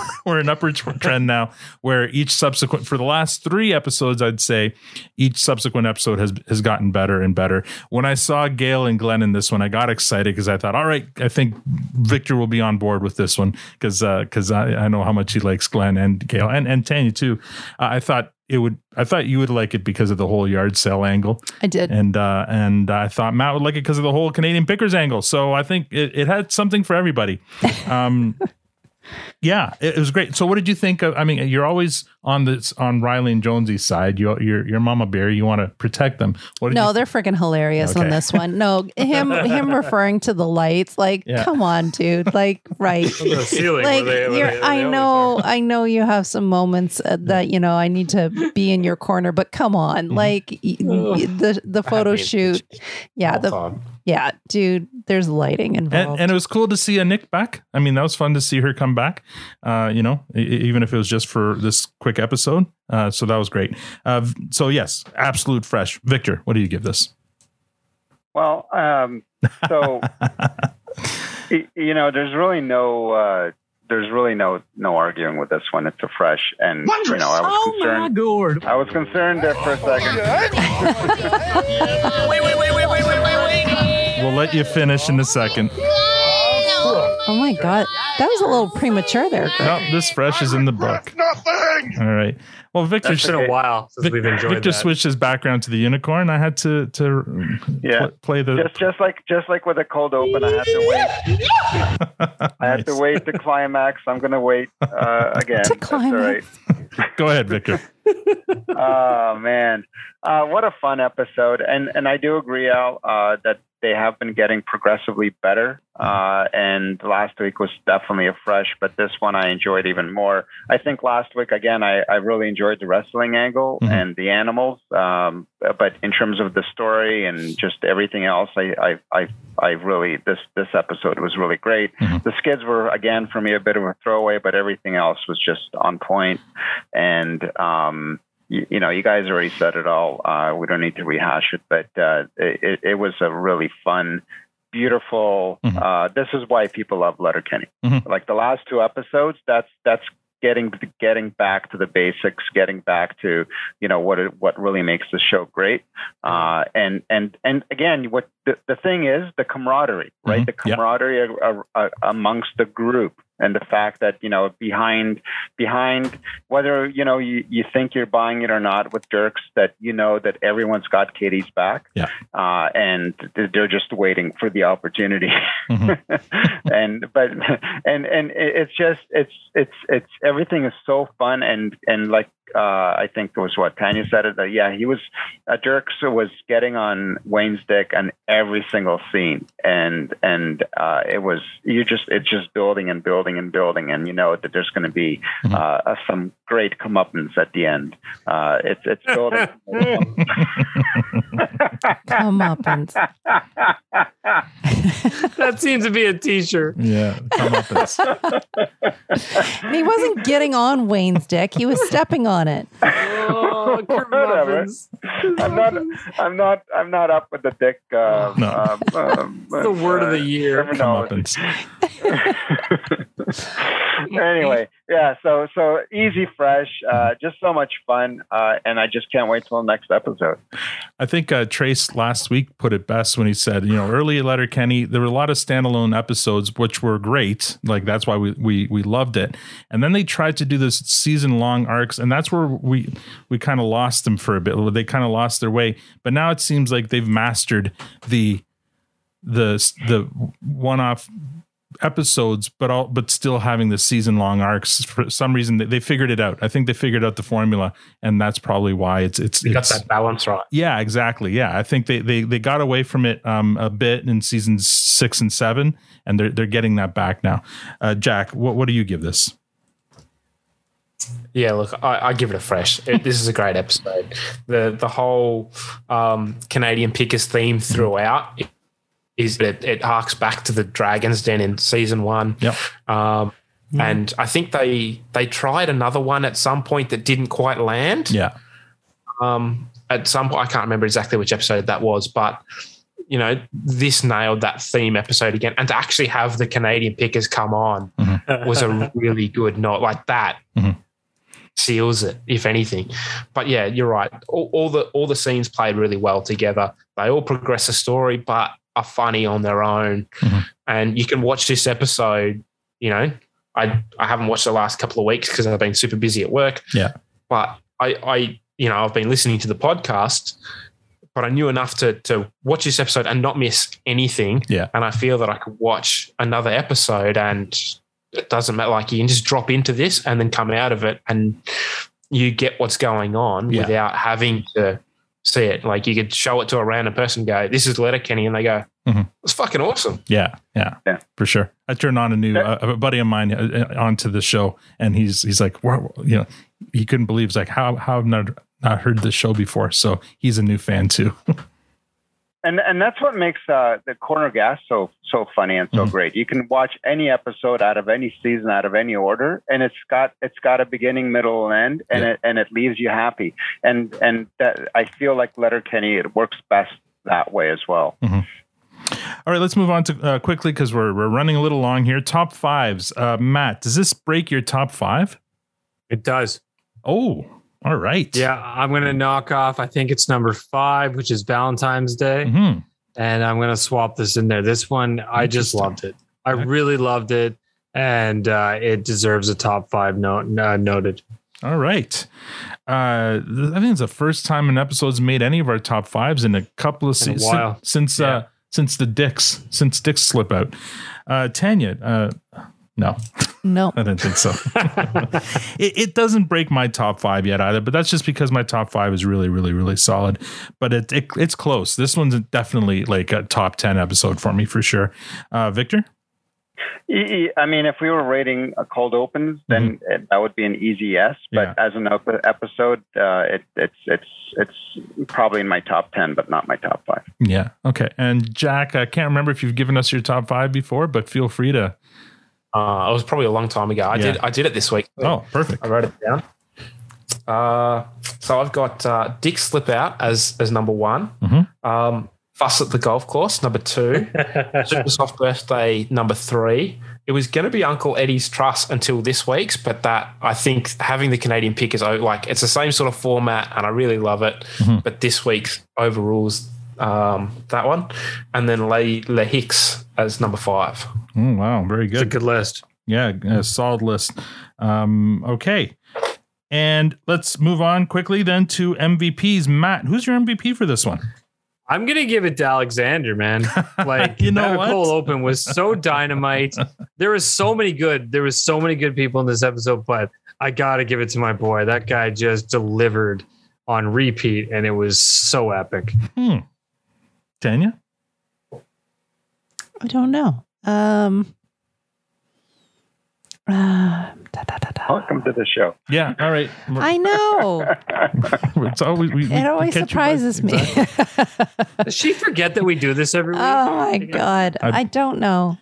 we're an upward tr- trend now where each subsequent for the last three episodes, I'd say each subsequent episode has has gotten better and better. When I saw Gail and Glenn in this one, I got excited because I thought, all right, I think Victor will be on board with this one because because I, I know how much he likes Glenn and Gail and and Tanya too. Uh, I thought it would. I thought you would like it because of the whole yard sale angle. I did. and uh, and I thought Mat would like it because of the whole Canadian Pickers angle. So I think it, it had something for everybody. Um, yeah, it, it was great. So what did you think of? I mean, you're always on this on Reilly and Jonesy's side. You, you're your Mama Bear. You want to protect them. What no, you they're freaking hilarious on this one. No, him him referring to the lights, like, Yeah. come on, dude. Like, right. the ceiling. like they, you're, they- I they know, I know you have some moments uh, that you know I need to be in your corner, but come on, Mm-hmm. like y- y- the the photo shoot, yeah, the time. yeah, dude. There's lighting involved. and, and it was cool to see Anik back. I mean, that was fun to see her come back. Uh, you know, even if it was just for this quick episode. Uh, so that was great. Uh, so yes, absolute fresh. Victor, what do you give this? Well, um, so you know, there's really no, uh, there's really no, no arguing with this one. It's a fresh, and you know, I was Oh concerned. god. I was concerned there for a second. Wait, wait, wait, wait, wait, wait, wait, wait. We'll let you finish in a second. Oh my god, that was a little premature there. Greg. No, this fresh is in the book. Nothing. All right. Well, Victor, It's been a while since Vic- we've enjoyed Victor that. switched his background to the unicorn. I had to to Yeah. pl- play the. Just just like just like with a cold open, I have to wait. I had to wait to climax. I'm gonna wait uh, again. That's all right. Go ahead, Victor. oh man, uh, what a fun episode! And and I do agree, Al, uh, that they have been getting progressively better. Uh, and last week was definitely a fresh, but this one I enjoyed even more. I think last week again, I, I really enjoyed the wrestling angle and the animals. Um, but in terms of the story and just everything else, I I I, I really this this episode was really great. The skids were again for me a bit of a throwaway, but everything else was just on point. And um, you, you know, you guys already said it all. Uh, we don't need to rehash it, but uh, it, it was a really fun, beautiful. Uh, this is why people love Letterkenny. Like the last two episodes, that's that's getting getting back to the basics, getting back to you know what what really makes the show great. Uh, and and and again, what the, the thing is the camaraderie, right? The camaraderie a- a- a- amongst the group and the fact that you know behind behind whether you know you, you think you're buying it or not with Dierks that you know that everyone's got Katy's back. Yeah. Uh, and they're just waiting for the opportunity. And but and and it's just it's it's it's everything is so fun and and like uh, I think it was what Tanya said it that yeah he was uh, Dierks was getting on Wayne's dick on every single scene and and uh, it was you just it's just building and building and building and you know that there's going to be uh, some great comeuppance at the end uh, it's it's building Comeuppance. that seems to be a T-shirt. Yeah, comeuppance. And he wasn't getting on Wayne's dick; he was stepping on it. Oh, whatever. I'm not. I'm not. I'm not up with the dick. Uh, No. um, um, the word of the year. never know. Anyway, yeah. So so easy, fresh, uh, just so much fun, uh, and I just can't wait till the next episode. I think uh, Trace last week put it best when he said, you know, early Letterkenny. there were a lot of standalone episodes which were great. Like that's why we we we loved it. And then they tried to do this season long arcs, and that's where we we kind of lost them for a bit. They kind of lost their way. But now it seems like they've mastered the the the one off episodes but all but still having the season long arcs for some reason they, they figured it out i think they figured out the formula and that's probably why it's it's You got it's that balance right. yeah, exactly. Yeah, I think they they they got away from it um, a bit in seasons six and seven, and they're they're getting that back now. Uh, Jack, what what do you give this? Yeah, look, I, I give it a fresh. It, this is a great episode. The the whole um, Canadian Pickers theme throughout is that it, it harks back to the Dragons Den in season one. Yep. Um, And I think they they tried another one at some point that didn't quite land. Yeah. Um, at some point, I can't remember exactly which episode that was, but you know, this nailed that theme episode again. And to actually have the Canadian Pickers come on was a really good note. Like that seals it, if anything. But yeah, you're right. All, all the all the scenes played really well together. They all progress the story, but are funny on their own. Mm-hmm. And you can watch this episode. You know, I I haven't watched the last couple of weeks because I've been super busy at work. Yeah. But I I you know I've been listening to the podcast. But I knew enough to to watch this episode and not miss anything. Yeah. And I feel that I could watch another episode and it doesn't matter. Like you can just drop into this and then come out of it and you get what's going on Yeah. without having to see it. Like you could show it to a random person, and go, "This is Letterkenny," and they go, Mhm. "It's fucking awesome." Yeah, yeah, yeah, for sure. I turned on a new uh, a buddy of mine uh, uh, onto the show, and he's he's like, you know, he couldn't believe. He's like, "How how have not not heard this show before?" So he's a new fan too. and and that's what makes uh, the corner gas so so funny and so Mm-hmm. great. You can watch any episode out of any season, out of any order, and it's got it's got a beginning, middle, and end, and it and it leaves you happy. And and that I feel like Letterkenny it works best that way as well. All right, let's move on to uh, quickly because we're we're running a little long here. Top fives, uh, Mat. Does this break your top five? It does. Oh, all right. Yeah, I'm going to knock off. I think it's number five, which is Valentine's Day. Mhm. and I'm gonna swap this in there. This one, I just loved it. I really loved it, and uh, it deserves a top five note uh, noted. All right. Uh, I think it's the first time an episode's made any of our top fives in a couple of seasons while. since uh, since the dicks since dicks slip out. Uh, Tanya, uh, no, no, I didn't think so. it, it doesn't break my top five yet either, but that's just because my top five is really, really, really solid. But it, it it's close. This one's definitely like a top ten episode for me for sure. Uh, Victor, I mean, if we were rating a cold opens, then it, that would be an easy yes. But as an op- episode, uh, it, it's it's it's probably in my top ten, but not my top five. yeah, okay. And Jack, I can't remember if you've given us your top five before, but feel free to. Uh, it was probably a long time ago. I Yeah. did I did it this week. Oh, perfect. I wrote it down. Uh, so I've got uh, Dick Slip Out as as number one. Mm-hmm. Um, Fuss at the golf course number two. Super soft birthday number three. It was going to be Uncle Eddie's Trust until this week's, but that I think having the Canadian Pickers like it's the same sort of format, and I really love it. Mhm. But this week's overrules um, that one, and then Le, Les Hiques as number five. Oh, wow, very good. It's a good list. Yeah, a solid list. Um, okay. And let's move on quickly then to MVPs. Mat, who's your MVP for this one? I'm gonna give it to Alexander, man. Like You know that what? cold open was so dynamite. there was so many good. There was so many good people in this episode, but I gotta give it to my boy. That guy just delivered on repeat, and it was so epic. Hmm. Tanya? I don't know. Um, uh, Welcome to the show. Yeah, all right. I know. It's always, we, we- It always catch you by- surprises me. Does she forget that we do this every week? oh my god, I- I don't know.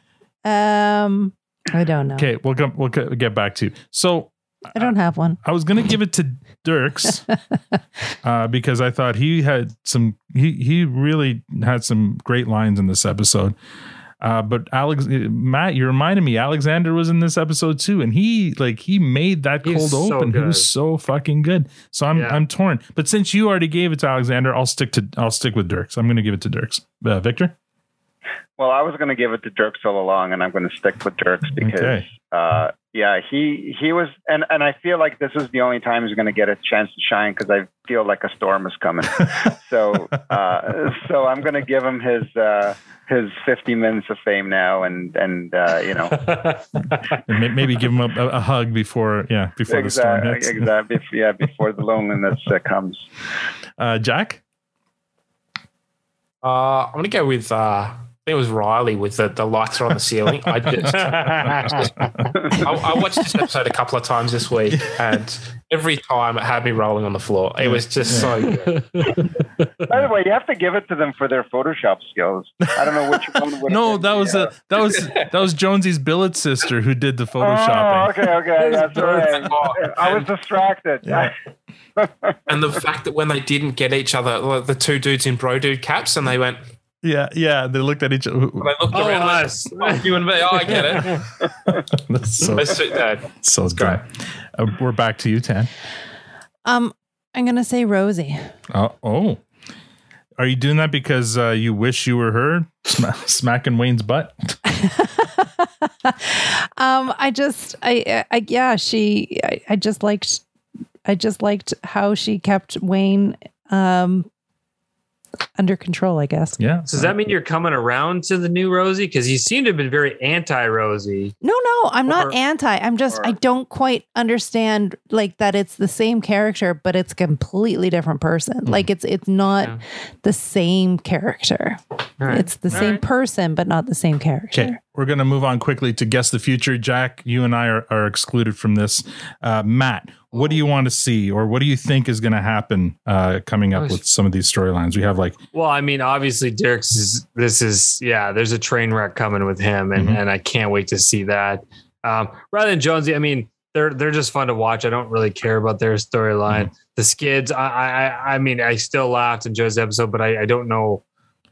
Um, I don't know. Okay, we'll come, we'll get get back to you. So I don't have one. I was gonna give it to Dierks uh, because I thought he had some he he really had some great lines in this episode. Uh, but Alex Mat, you reminded me Alexander was in this episode too, and he like he made that He's cold so open. He was so fucking good. So I'm Yeah. I'm torn. But since you already gave it to Alexander, I'll stick to I'll stick with Dierks. I'm gonna give it to Dierks. Uh, Victor. Well, I was going to give it to Dierks all along, and I'm going to stick with Dierks because, Okay. uh, yeah, he he was, and and I feel like this is the only time he's going to get a chance to shine because I feel like a storm is coming. so, uh, so I'm going to give him his uh, his 50 minutes of fame now, and and uh, you know, maybe give him a, a, a hug before yeah before the storm exactly, hits. exactly, yeah, before the loneliness uh, comes. Uh, Jack. Uh, I'm going to go with, uh, I think it was Reilly with the, the lights are on the ceiling. I just, I, I watched this episode a couple of times this week, and every time it had me rolling on the floor. It was just so good. By the way, you have to give it to them for their Photoshop skills. I don't know which one would. No, that was a that was that was Jonesy's billet sister who did the Oh, photoshopping. okay, okay, that's all right. Oh, I was distracted. Yeah. And the fact that when they didn't get each other, like the two dudes in Brodude caps, and they went, Yeah, yeah. They looked at each other. they looked Oh, around, and went, us. "Fuck you and me. Oh, I get it. That's so, Let's sit down. so good. Uh, we're back to you, Tan. Um, I'm gonna say Rosie. Oh, oh. Are you doing that because uh, you wish you were her sma- smacking Wayne's butt? Um, I just, I, I, yeah, she, I, I just liked, I just liked how she kept Wayne, um, under control. I guess. Yeah. So does that mean you're coming around to the new Rosie? Because you seem to have been very anti Rosie. No, no, I'm not anti. I'm just, I don't quite understand like that. It's the same character, but it's a completely different person. Hmm. Like it's, it's not the same character. right. It's the All same right. person, but not the same character. Okay, we're going to move on quickly to guess the future. Jack, you and I are, are excluded from this. Uh, Mat, what do you want to see, or what do you think is going to happen uh, coming up with some of these storylines? We have like Well, I mean, obviously, Dierks is this is yeah. There's a train wreck coming with him, and Mhm. and I can't wait to see that. Um, rather than Jonesy, I mean, they're they're just fun to watch. I don't really care about their storyline. The skids, I, I I I mean, I still laughed in Joe's episode, but I I don't know.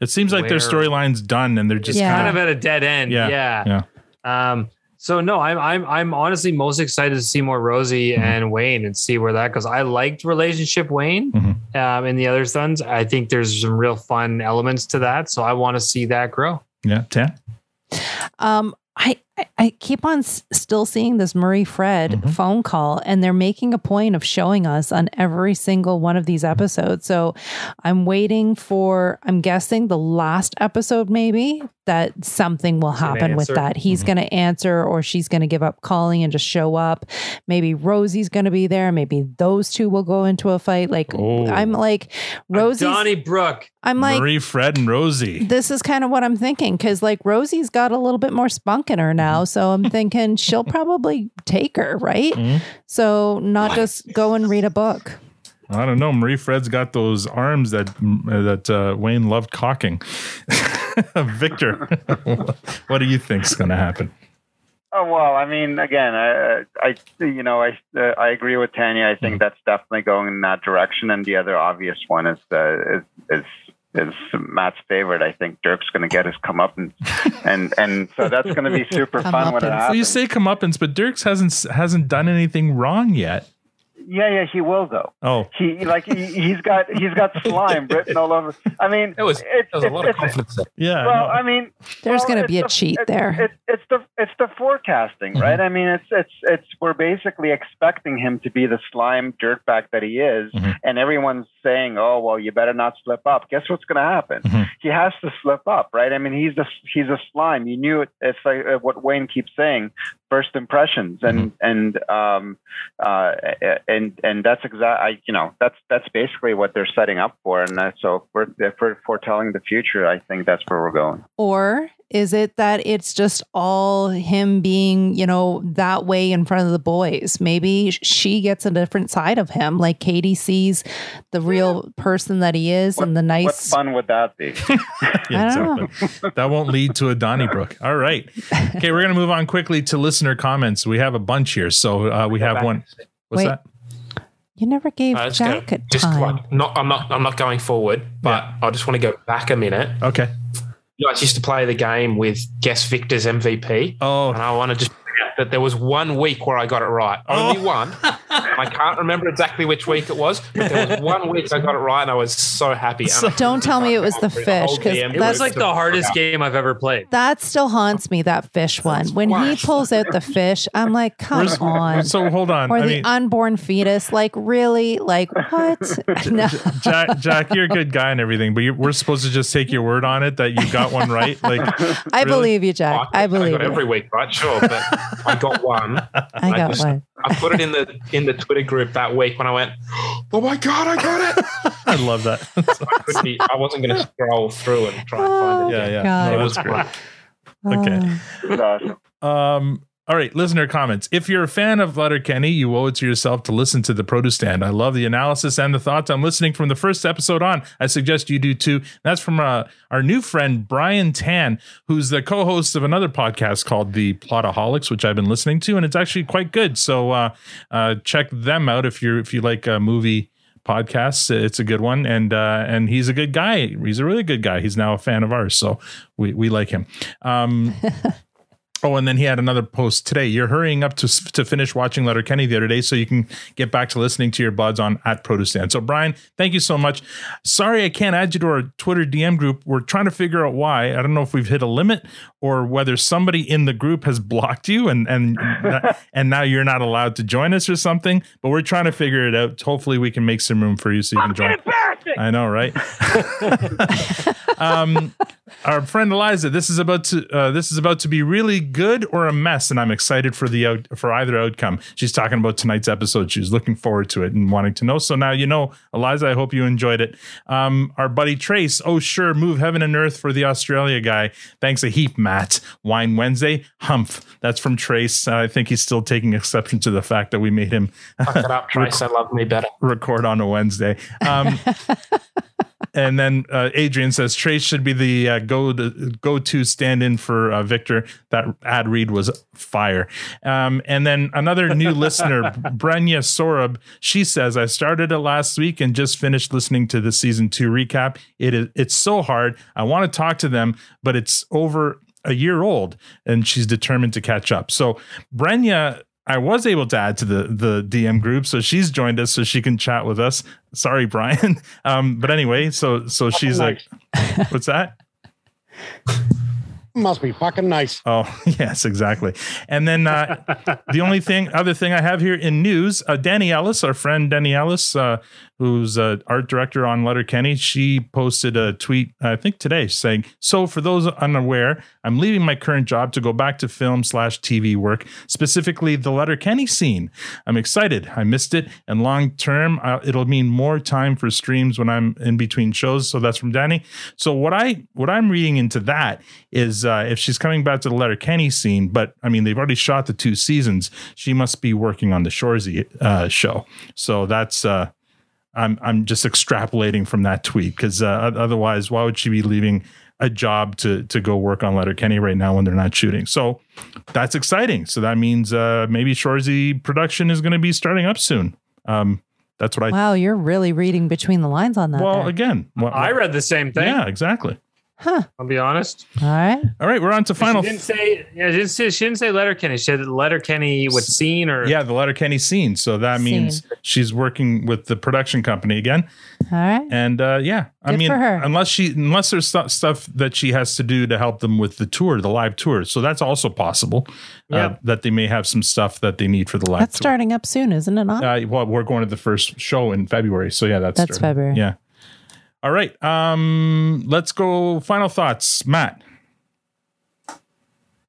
It seems like their storyline's done, and they're just Yeah. Kind kind of at a dead end. Yeah, Yeah. yeah. Um. So no, I'm I'm I'm honestly most excited to see more Rosie Mm-hmm. and Wayne and see where that goes. I liked relationship Wayne Mm-hmm. um, in the other sons. I think there's some real fun elements to that, so I want to see that grow. Yeah, Tan. Um, I, I- I keep on s- still seeing this Marie Fred mm-hmm. phone call, and they're making a point of showing us on every single one of these mm-hmm. episodes. So I'm waiting for, I'm guessing the last episode, maybe that something will happen with that. He's mm-hmm. going to answer, or she's going to give up calling and just show up. Maybe Rosie's going to be there. Maybe those two will go into a fight. Like, oh. I'm like, Rosie's. Donnybrook. I'm like, Marie, Fred, and Rosie. this is kind of what I'm thinking because like Rosie's got a little bit more spunk in her now. So I'm thinking she'll probably take her, right? Mm-hmm. So not just go and read a book. I don't know. Marie Fred's got those arms that that uh, Wayne loved cocking. Victor, what do you think's going to happen? Oh well, I mean, again, I, I, you know, I, uh, I agree with Tanya. I think that's definitely going in that direction. And the other obvious one is, uh, is, is, is Mat's favorite. I think Dierks going to get his comeuppance, and and so that's going to be super fun when it Well, you happens. say comeuppance, but Dierks hasn't hasn't done anything wrong yet. Yeah, yeah, he will though. Oh, He like he, he's got he's got slime written all over. I mean, It was, it, there was a it's- lot of it's- confidence there. Yeah. Well, I mean, There's well, gonna be a the- cheat it's- there. It's, it's the it's the forecasting, right? Mm-hmm. I mean, it's it's it's we're basically expecting him to be the slime dirtbag that he is, mm-hmm. and everyone's saying, "Oh, well, you better not slip up." Guess what's going to happen? He has to slip up, right? I mean, he's the he's a slime. You knew it. It's like uh, what Wayne keeps saying: first impressions, and and um uh and and that's exact. I you know that's that's basically what they're setting up for, and uh, so if we're if we're foretelling the future, I think that's where we're going. Or is it that it's just all him being, you know, that way in front of the boys? Maybe she gets a different side of him. Like Katy sees the real person that he is and the What nice. fun would that be? I exactly. that won't lead to a Donnybrook. All right. Okay, we're going to move on quickly to listener comments. We have a bunch here. So uh, we have one. What's Wait. that? You never gave I just Jack go- a just time. like not I'm not I'm not going forward, but I just want to go back a minute. Okay. You guys used to play the game with guess Victor's MVP. Oh, and I want to just point out that there was one week where I got it right. Only Oh. one. I can't remember exactly which week it was, but there was one week I got it right, and I was so happy. And I- Don't tell me it was the fish because DM that's was like the hardest game I've ever played. that still haunts me. That fish one. When he pulls out the fish, I'm like, come Where's- on. So hold on. Or I the mean, unborn fetus. Like really? Like what? no. Jack, Jack, you're a good guy and everything, but you, we're supposed to just take your word on it that you got one right. Like, I really? believe you, Jack. I I believe got you. every week, right? Sure, but I got one. I got just- one. I put it in the in the Twitter group that week when I went, "Oh my god, I got it!" I love that. I, be, I wasn't going to scroll through and try and find it. Yeah, yeah. God. No, It that's was great. Oh. Okay. It's awesome. Um, all right, listener comments. If you're a fan of Letterkenny, you owe it to yourself to listen to the Produce Stand. I love the analysis and the thoughts. I'm listening from the first episode on. I suggest you do too. That's from uh, our new friend Brian Tan, who's the co-host of another podcast called The Plotaholics, which I've been listening to, and it's actually quite good. So uh, uh, check them out if you're if you like uh, movie podcasts. It's a good one, and uh, and he's a good guy. He's a really good guy. He's now a fan of ours, so we we like him. Um, Oh, and then he had another post today. You're hurrying up to to finish watching Letterkenny the other day, so you can get back to listening to your buds on at Produce Stand. So, Brian, thank you so much. Sorry, I can't add you to our Twitter DM group. We're trying to figure out why. I don't know if we've hit a limit or whether somebody in the group has blocked you and and and now you're not allowed to join us or something. But we're trying to figure it out. Hopefully, we can make some room for you so you can join. I know, right? um, our friend Eliza, this is about to uh, this is about to be really good or a mess, and I'm excited for the out, for either outcome. She's talking about tonight's episode. She's looking forward to it and wanting to know. So now you know, Eliza. I hope you enjoyed it. Um, our buddy Trace. Oh sure, move heaven and earth for the Australia guy. Thanks a heap, Mat. Wine Wednesday, humph. That's from Trace. I think he's still taking exception to the fact that we made him Fuck it up, Trace. I love me better. record on a Wednesday. Um, and then uh, Adrian says Trace should be the uh, go to go to stand in for uh, Victor. That ad read was fire. Um, and then another new listener, Brenya Sorab, she says I started it last week and just finished listening to the season two recap. It is it's so hard. I want to talk to them, but it's over a year old, and she's determined to catch up. So Brenya. I was able to add to the the DM group, so she's joined us, so she can chat with us. Sorry, Brian. Um, but anyway, so so she's like, what's that? Must be fucking nice. Oh, yes, exactly. And then uh, the only thing, other thing I have here in news, uh, Danny Ellis, our friend Danny Ellis, uh, who's uh, art director on Letterkenny, she posted a tweet, I think today, saying, "So for those unaware, I'm leaving my current job to go back to film slash TV work, specifically the Letterkenny scene. I'm excited. I missed it, and long term, uh, it'll mean more time for streams when I'm in between shows." So that's from Danny. So what I what I'm reading into that is uh, if she's coming back to the Letterkenny scene, but I mean they've already shot the two seasons, she must be working on the Shoresy uh, show. So that's uh, I'm I'm just extrapolating from that tweet because uh, otherwise, why would she be leaving a job to to go work on Letterkenny right now when they're not shooting? So that's exciting. So that means uh, maybe Shoresy production is going to be starting up soon. Um, that's what I. Wow, you're really reading between the lines on that. Well, there. again, well, I read the same thing. yeah, exactly. Huh. I'll be honest. All right. All right, we're on to final. She didn't say. Yeah, she didn't say, she didn't say Letterkenny. She said Letterkenny what scene or Yeah, the Letterkenny scene. So that means she's working with the production company again. All right. And uh, yeah, I mean, for her. unless she unless there's stu- stuff that she has to do to help them with the tour, the live tour. So that's also possible. Uh, Yeah. that they may have some stuff that they need for the live That's tour. starting up soon, isn't it not? Uh, well, we're going to the first show in February, so yeah, that's That's starting. February. Yeah. All right. Um, let's go. Final thoughts, Mat.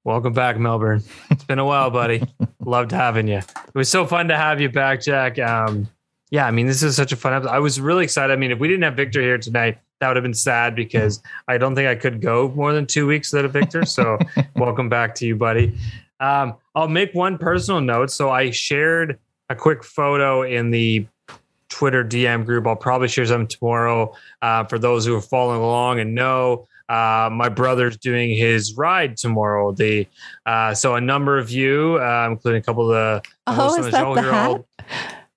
Welcome back, Melbourne. It's been a while, buddy. Loved having you. It was so fun to have you back, Jack. Um, yeah, I mean, this is such a fun episode. I was really excited. I mean, if we didn't have Victor here tonight, that would have been sad because I don't think I could go more than two weeks without a Victor. So, welcome back to you, buddy. Um, I'll make one personal note. So, I shared a quick photo in the Twitter DM group. I'll probably share some tomorrow uh, for those who are following along and know. Uh, my brother's doing his ride tomorrow. The uh, so a number of you, uh, including a couple of the Oh, is that the hat?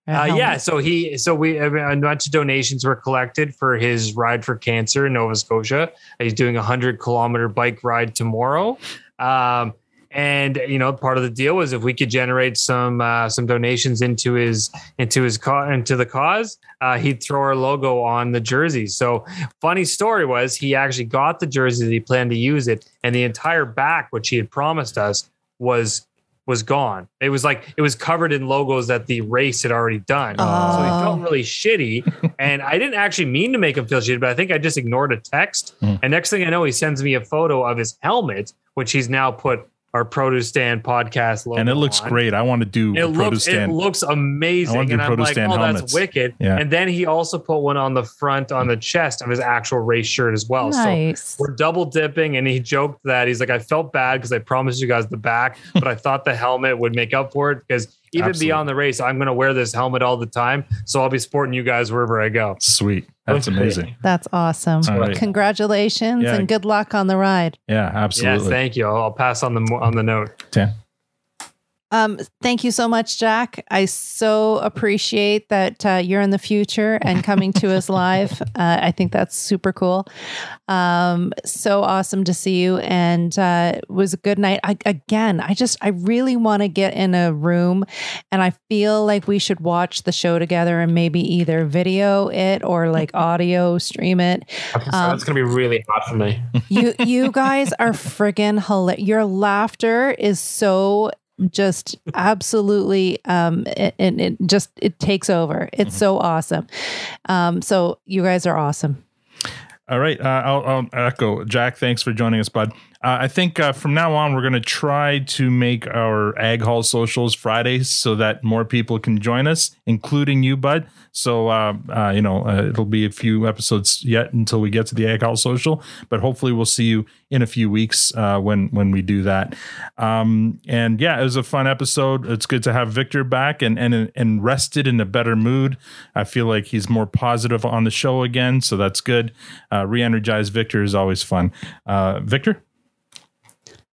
uh, yeah, so he, so we, I mean, a bunch of donations were collected for his ride for cancer in Nova Scotia. He's doing a hundred kilometer bike ride tomorrow. Um, and you know, part of the deal was if we could generate some uh, some donations into his into his into the cause, uh, he'd throw our logo on the jersey. So, funny story was he actually got the jersey that he planned to use it, and the entire back, which he had promised us, was was gone. It was like it was covered in logos that the race had already done. So he felt really shitty. and I didn't actually mean to make him feel shitty, but I think I just ignored a text. Hmm. And next thing I know, he sends me a photo of his helmet, which he's now put our Produce Stand podcast logo. And it looks on. great. I want to do It a produce looks it stand. looks I amazing, wanna do and I'm Produce like, Stand oh, helmets. that's wicked. Yeah. And then he also put one on the front on the chest of his actual race shirt as well. Nice. So we're double dipping, and he joked that he's like, I felt bad because I promised you guys the back, but I thought the helmet would make up for it because even Absolutely. beyond the race, I'm going to wear this helmet all the time, so I'll be sporting you guys wherever I go. Sweet. That's amazing. That's awesome. All right. Congratulations Yeah. and good luck on the ride. Yeah, absolutely. Yes, thank you. I'll, I'll pass on the on the note. Yeah. Um, thank you so much, Jack. I so appreciate that uh, you're in the future and coming to us live. Uh, I think that's super cool. Um, so awesome to see you, and uh, it was a good night. I, again, I just I really want to get in a room, and I feel like we should watch the show together and maybe either video it or like audio stream it. Um, that's going to be really hard for me. you you guys are friggin' hilarious. Your laughter is so just absolutely um it, it, it just it takes over. It's so awesome. Um so you guys are awesome. All right. Uh, I'll, I'll echo. Jack, thanks for joining us, bud. Uh, I think uh, from now on, we're going to try to make our Ag Hall socials Fridays so that more people can join us, including you, bud. So, uh, uh, you know, uh, it'll be a few episodes yet until we get to the Ag Hall social, but hopefully we'll see you in a few weeks uh, when when we do that. Um, and yeah, it was a fun episode. It's good to have Victor back and and and rested in a better mood. I feel like he's more positive on the show again, so that's good. Uh, re-energized Victor is always fun. Victor.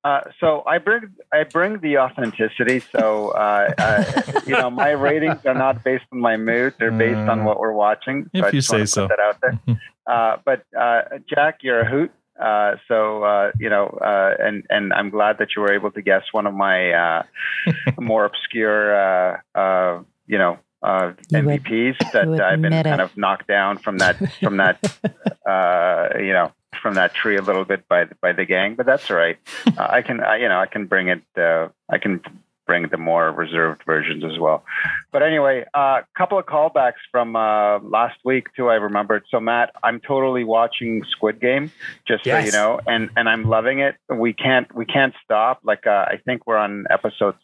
Uh, so I bring I bring the authenticity. So uh, uh, you know, my ratings are not based on my mood; they're based on what we're watching. If I you just wanna say so. put that out there. uh, but uh, Jack, you're a hoot. Uh, so uh, you know, uh, and and I'm glad that you were able to guess one of my uh, more obscure, uh, uh, you know, uh, You would- MVPs that I've been admit kind of knocked down from that from that uh, you know from that tree a little bit by by the gang. But that's all right. Uh, I can I, you know I can bring it. Uh, I can bring the more reserved versions as well. But anyway, a uh, couple of callbacks from uh, last week too. I remembered. So Mat, I'm totally watching Squid Game, just so you know, and and I'm loving it. We can't we can't stop. Like uh, I think we're on episode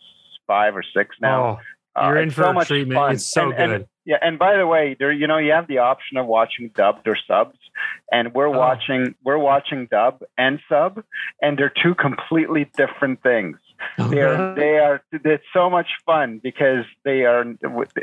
five or six now. Oh, you're Uh, in for so a much treatment. fun. It's so And- and- good. yeah, and by the way, there you know you have the option of watching dubbed or subs, and we're Oh. watching we're watching dub and sub, and they're two completely different things. They're they are it's so much fun because they are.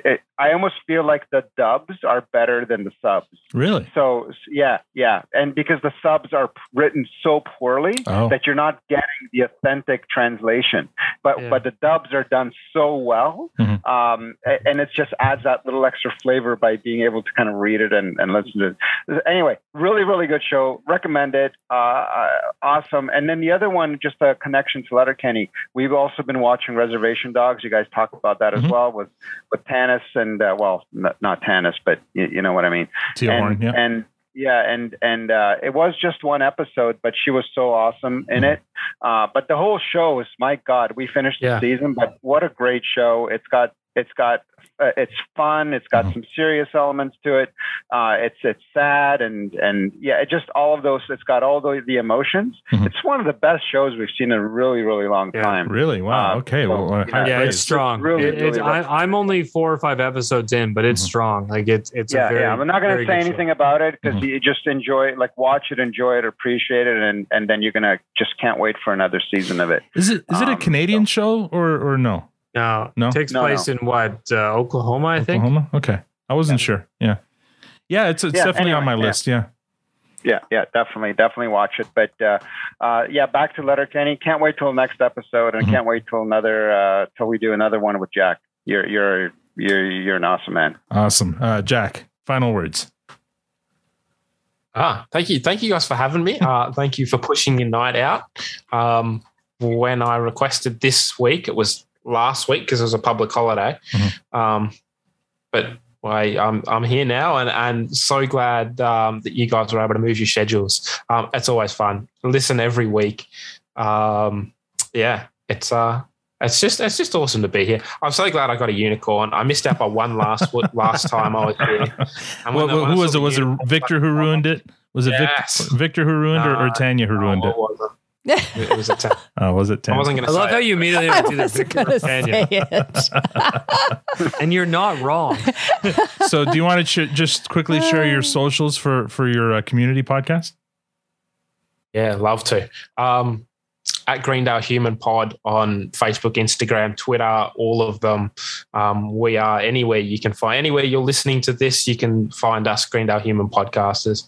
It, I almost feel like the dubs are better than the subs. Really? So yeah, yeah, and because the subs are written so poorly Oh. that you're not getting the authentic translation, but Yeah. but the dubs are done so well, Mhm. um, and it just adds that little extra flavor by being able to kind of read it and, and listen to it. Anyway, really really good show. Recommend it. Uh, uh, awesome. And then the other one, just a connection to Letterkenny. We've also been watching Reservation Dogs. You guys talked about that as Mhm. well with with Tanis and uh, well, n- not Tanis, but you, you know what I mean Tia and, Horn, yeah. and yeah, and and uh, it was just one episode, but she was so awesome in it. Uh, but the whole show is, my God, we finished Yeah. the season, but what a great show! It's got it's got uh, it's fun. It's got some serious elements to it. Uh, it's it's sad and and yeah, it just all of those. It's got all the the emotions. It's one of the best shows we've seen in a really really long time. Really? Wow. Uh, okay. so, Well, uh, yeah, yeah, praise. it's strong. really, It- it's, really I, I'm only four or five episodes in, but it's strong. Like it's it's yeah, a very, yeah. I'm not going to say good show. anything about it because Mhm. you just enjoy it, like watch it, enjoy it, appreciate it, and and then you're gonna just can't wait for another season of it. Is it is it a Um, Canadian show or or no? No, No? It takes No, place no. in what uh, Oklahoma, I think. Oklahoma? Okay. I wasn't sure. Yeah. Yeah, it's, it's Yeah, definitely on my yeah. list. Yeah. Yeah, yeah, definitely, definitely watch it. But uh, uh, yeah, back to Letterkenny. Can't wait till the next episode, and Mhm. can't wait till another uh, till we do another one with Jack. You're you're you're you're an awesome man. Awesome. Uh, Jack, final words. Ah, thank you. Thank you guys for having me. Uh, thank you for pushing your night out. Um, when I requested this week, it was last week because it was a public holiday. Um, but I, I'm, I'm here now and, and so glad um, that you guys were able to move your schedules. Um, it's always fun. Listen every week. Um, yeah, it's uh, it's just it's just awesome to be here. I'm so glad I got a unicorn. I missed out by one last last time I was here. And Well, when the- when I who was it? Was it Victor who ruined it? Was it Yes. Victor, Victor who ruined it or, or Tanya who ruined no, it? It wasn't. It was a ten. Oh, was it I wasn't going to I love say how you immediately I went to the Victor gonna say Tanya. it. and you're not wrong. so, do you want to sh- just quickly share your socials for for your uh, community podcast? Yeah, love to. Um, at Greendale Human Pod on Facebook, Instagram, Twitter, all of them. Um, we are anywhere you can find anywhere you're listening to this, you can find us Greendale Human Podcasters.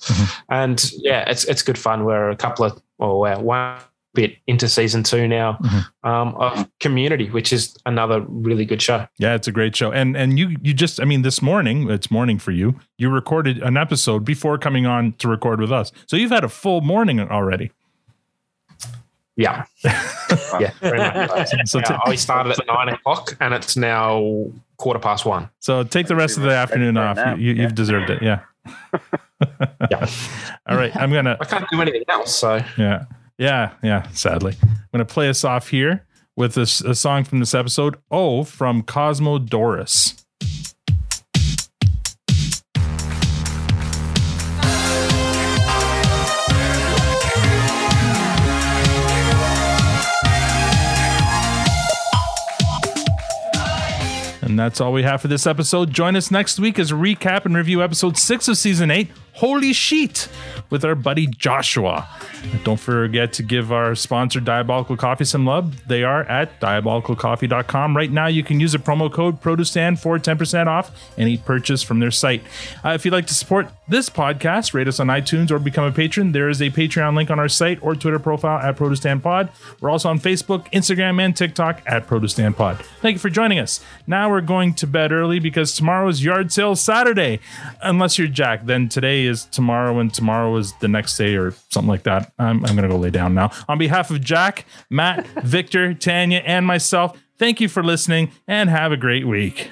And yeah, it's it's good fun. We're a couple of or we're one bit into season two now um, of Community, which is another really good show. Yeah, it's a great show. And and you you just I mean this morning, it's morning for you. You recorded an episode before coming on to record with us. So you've had a full morning already. Yeah. yeah, much. So Yeah, ta- I started at nine o'clock and it's now quarter past one. So take the rest of the afternoon right off. now. You, you, You've deserved it. Yeah. yeah. All right. I'm gonna I can't do anything else. So Yeah. Yeah. Yeah. Sadly. I'm going to play us off here with a song from this episode. Oh, from Cosmo Doris. And that's all we have for this episode. Join us next week as recap and review episode six of season eight, Holy Sheet, with our buddy Joshua. Don't forget to give our sponsor Diabolical Coffee some love. They are at diabolicalcoffee.com. Right now, you can use a promo code ProduceStand for 10% off any purchase from their site. Uh, if you'd like to support this podcast, rate us on iTunes or become a patron. There is a Patreon link on our site or Twitter profile at ProduceStandPod. We're also on Facebook, Instagram, and TikTok at ProduceStandPod. Thank you for joining us. Now we're going to bed early because tomorrow is yard sale Saturday. Unless you're Jack, then today is tomorrow and tomorrow is the next day or something like that. I'm, I'm going to go lay down now. On behalf of Jack, Mat, Victor, Tanya, and myself, thank you for listening and have a great week.